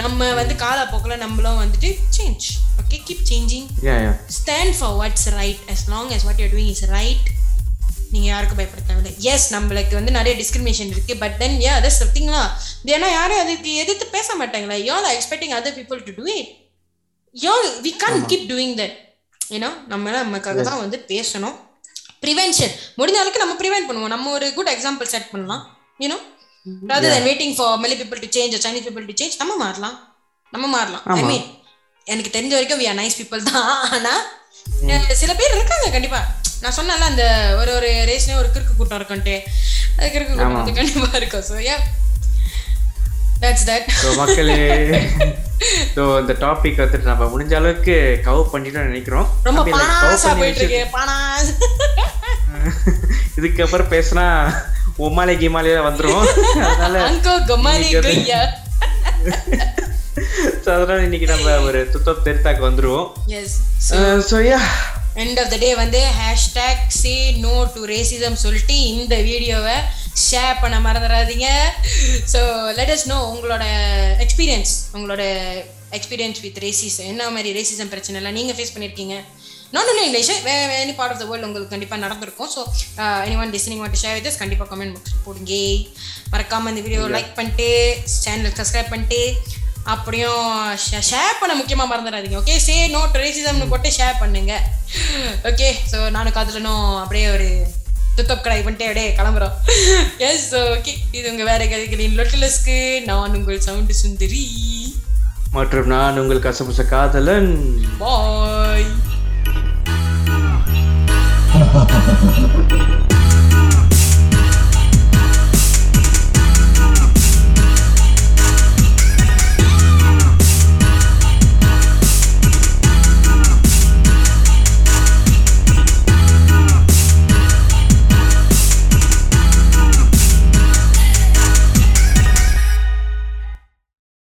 B: நம்ம வந்து காலப்போக்கில் நம்மளும் வந்துட்டு change okay keep changing
A: yeah yeah
B: stand for what's right as long as what you doing is right நீங்கள் யாருக்கும் பயப்பட தேவையில்லை. எஸ் நம்மளுக்கு வந்து நிறைய டிஸ்கிரிமினேஷன் இருக்கு பட் தென் யா அதர் சத்திங்களா ஏன்னா யாரும் அதுக்கு எதிர்த்து பேச மாட்டாங்களா. You're expecting other people to do it you're we can keep doing that ஏன்னா நம்ம நமக்காக தான் வந்து பேசணும். ப்ரிவென்ஷன் முடிஞ்ச அளவுக்கு நம்ம ப்ரிவென்ட் பண்ணுவோம். நம்ம ஒரு குட் எக்ஸாம்பிள் செட் பண்ணலாம். You know rather than waiting for many people to change or Chinese people to change நம்ம மாறலாம். நம்ம மாறலாம். ஐ. மீன் எனக்கு தெரிஞ்ச வரைக்கும் we are nice people தான். ஆனா சில பேர் இருக்காங்க கண்டிப்பா. நான் சொன்னேன்ல அந்த ஒரு ஒரு ரேஸ்லயும் ஒரு கிறுக்கு கூட்டம் இருக்குன்ட்டு. அது கிறுக்கு கூட்டம் கண்டிப்பா இருக்கும். So yeah that's that
A: so மக்களே ஸோ இந்த டாபிக் வந்துட்டு நம்ம முடிஞ்ச அளவுக்கு கவர் பண்ணிட்டோம்னு நினைக்கிறோம்.
B: ரொம்ப பானாசா போயிட்டு இருக்கு பானாஸ்
A: இதுக்கப்புறம் பேசினா உமாலே கிமாலே வந்துரும். அதனால so அதனால இன்னைக்கு நம்ம ஒரு துத்தம் தெருத்தாக்கு வந்துருவோம். So yeah
B: end of the day வந்து hashtag say no to racism சொல்லிட்டு இந்த வீடியோவை ஷேர் பண்ண மறந்துடாதீங்க. ஸோ லெட்டஸ் நோ உங்களோட எக்ஸ்பீரியன்ஸ் உங்களோட எக்ஸ்பீரியன்ஸ் வித் ரேசிஸ் என்ன மாதிரி ரேசிசம் பிரச்சனை எல்லாம் நீங்கள் ஃபேஸ் பண்ணியிருக்கீங்க நாட் ஒன்லி இங்கிலீஷ் வேறு any part of the world உங்களுக்கு கண்டிப்பாக நடந்திருக்கும். So any one listening what share with கண்டிப்பாக கமெண்ட் பாக்ஸ் போடுங்க. மறக்காமல் இந்த வீடியோ லைக் பண்ணிட்டு சேனலுக்கு சப்ஸ்கிரைப் பண்ணிட்டு அப்படியும் ஷேர் பண்ண முக்கியமாக மறந்துடாதீங்க ஓகே சே நோ ரேசிசம்னு போட்டு ஷேர் பண்ணுங்க. ஓகே ஸோ நானும் காதலனும் அப்படியே ஒரு துத்தப் கடாய் பண்ணிட்டு அப்படியே கிளம்புறோம். எஸ் ஓகே இது உங்கள் வேற கதைகளின் லொட்டிலஸ்க்கு நான் உங்கள் சவுண்டு சுந்தரி.
A: மற்றும் நான் உங்கள் கசமுச காதலன்.
B: பாய் 哈哈哈哈哈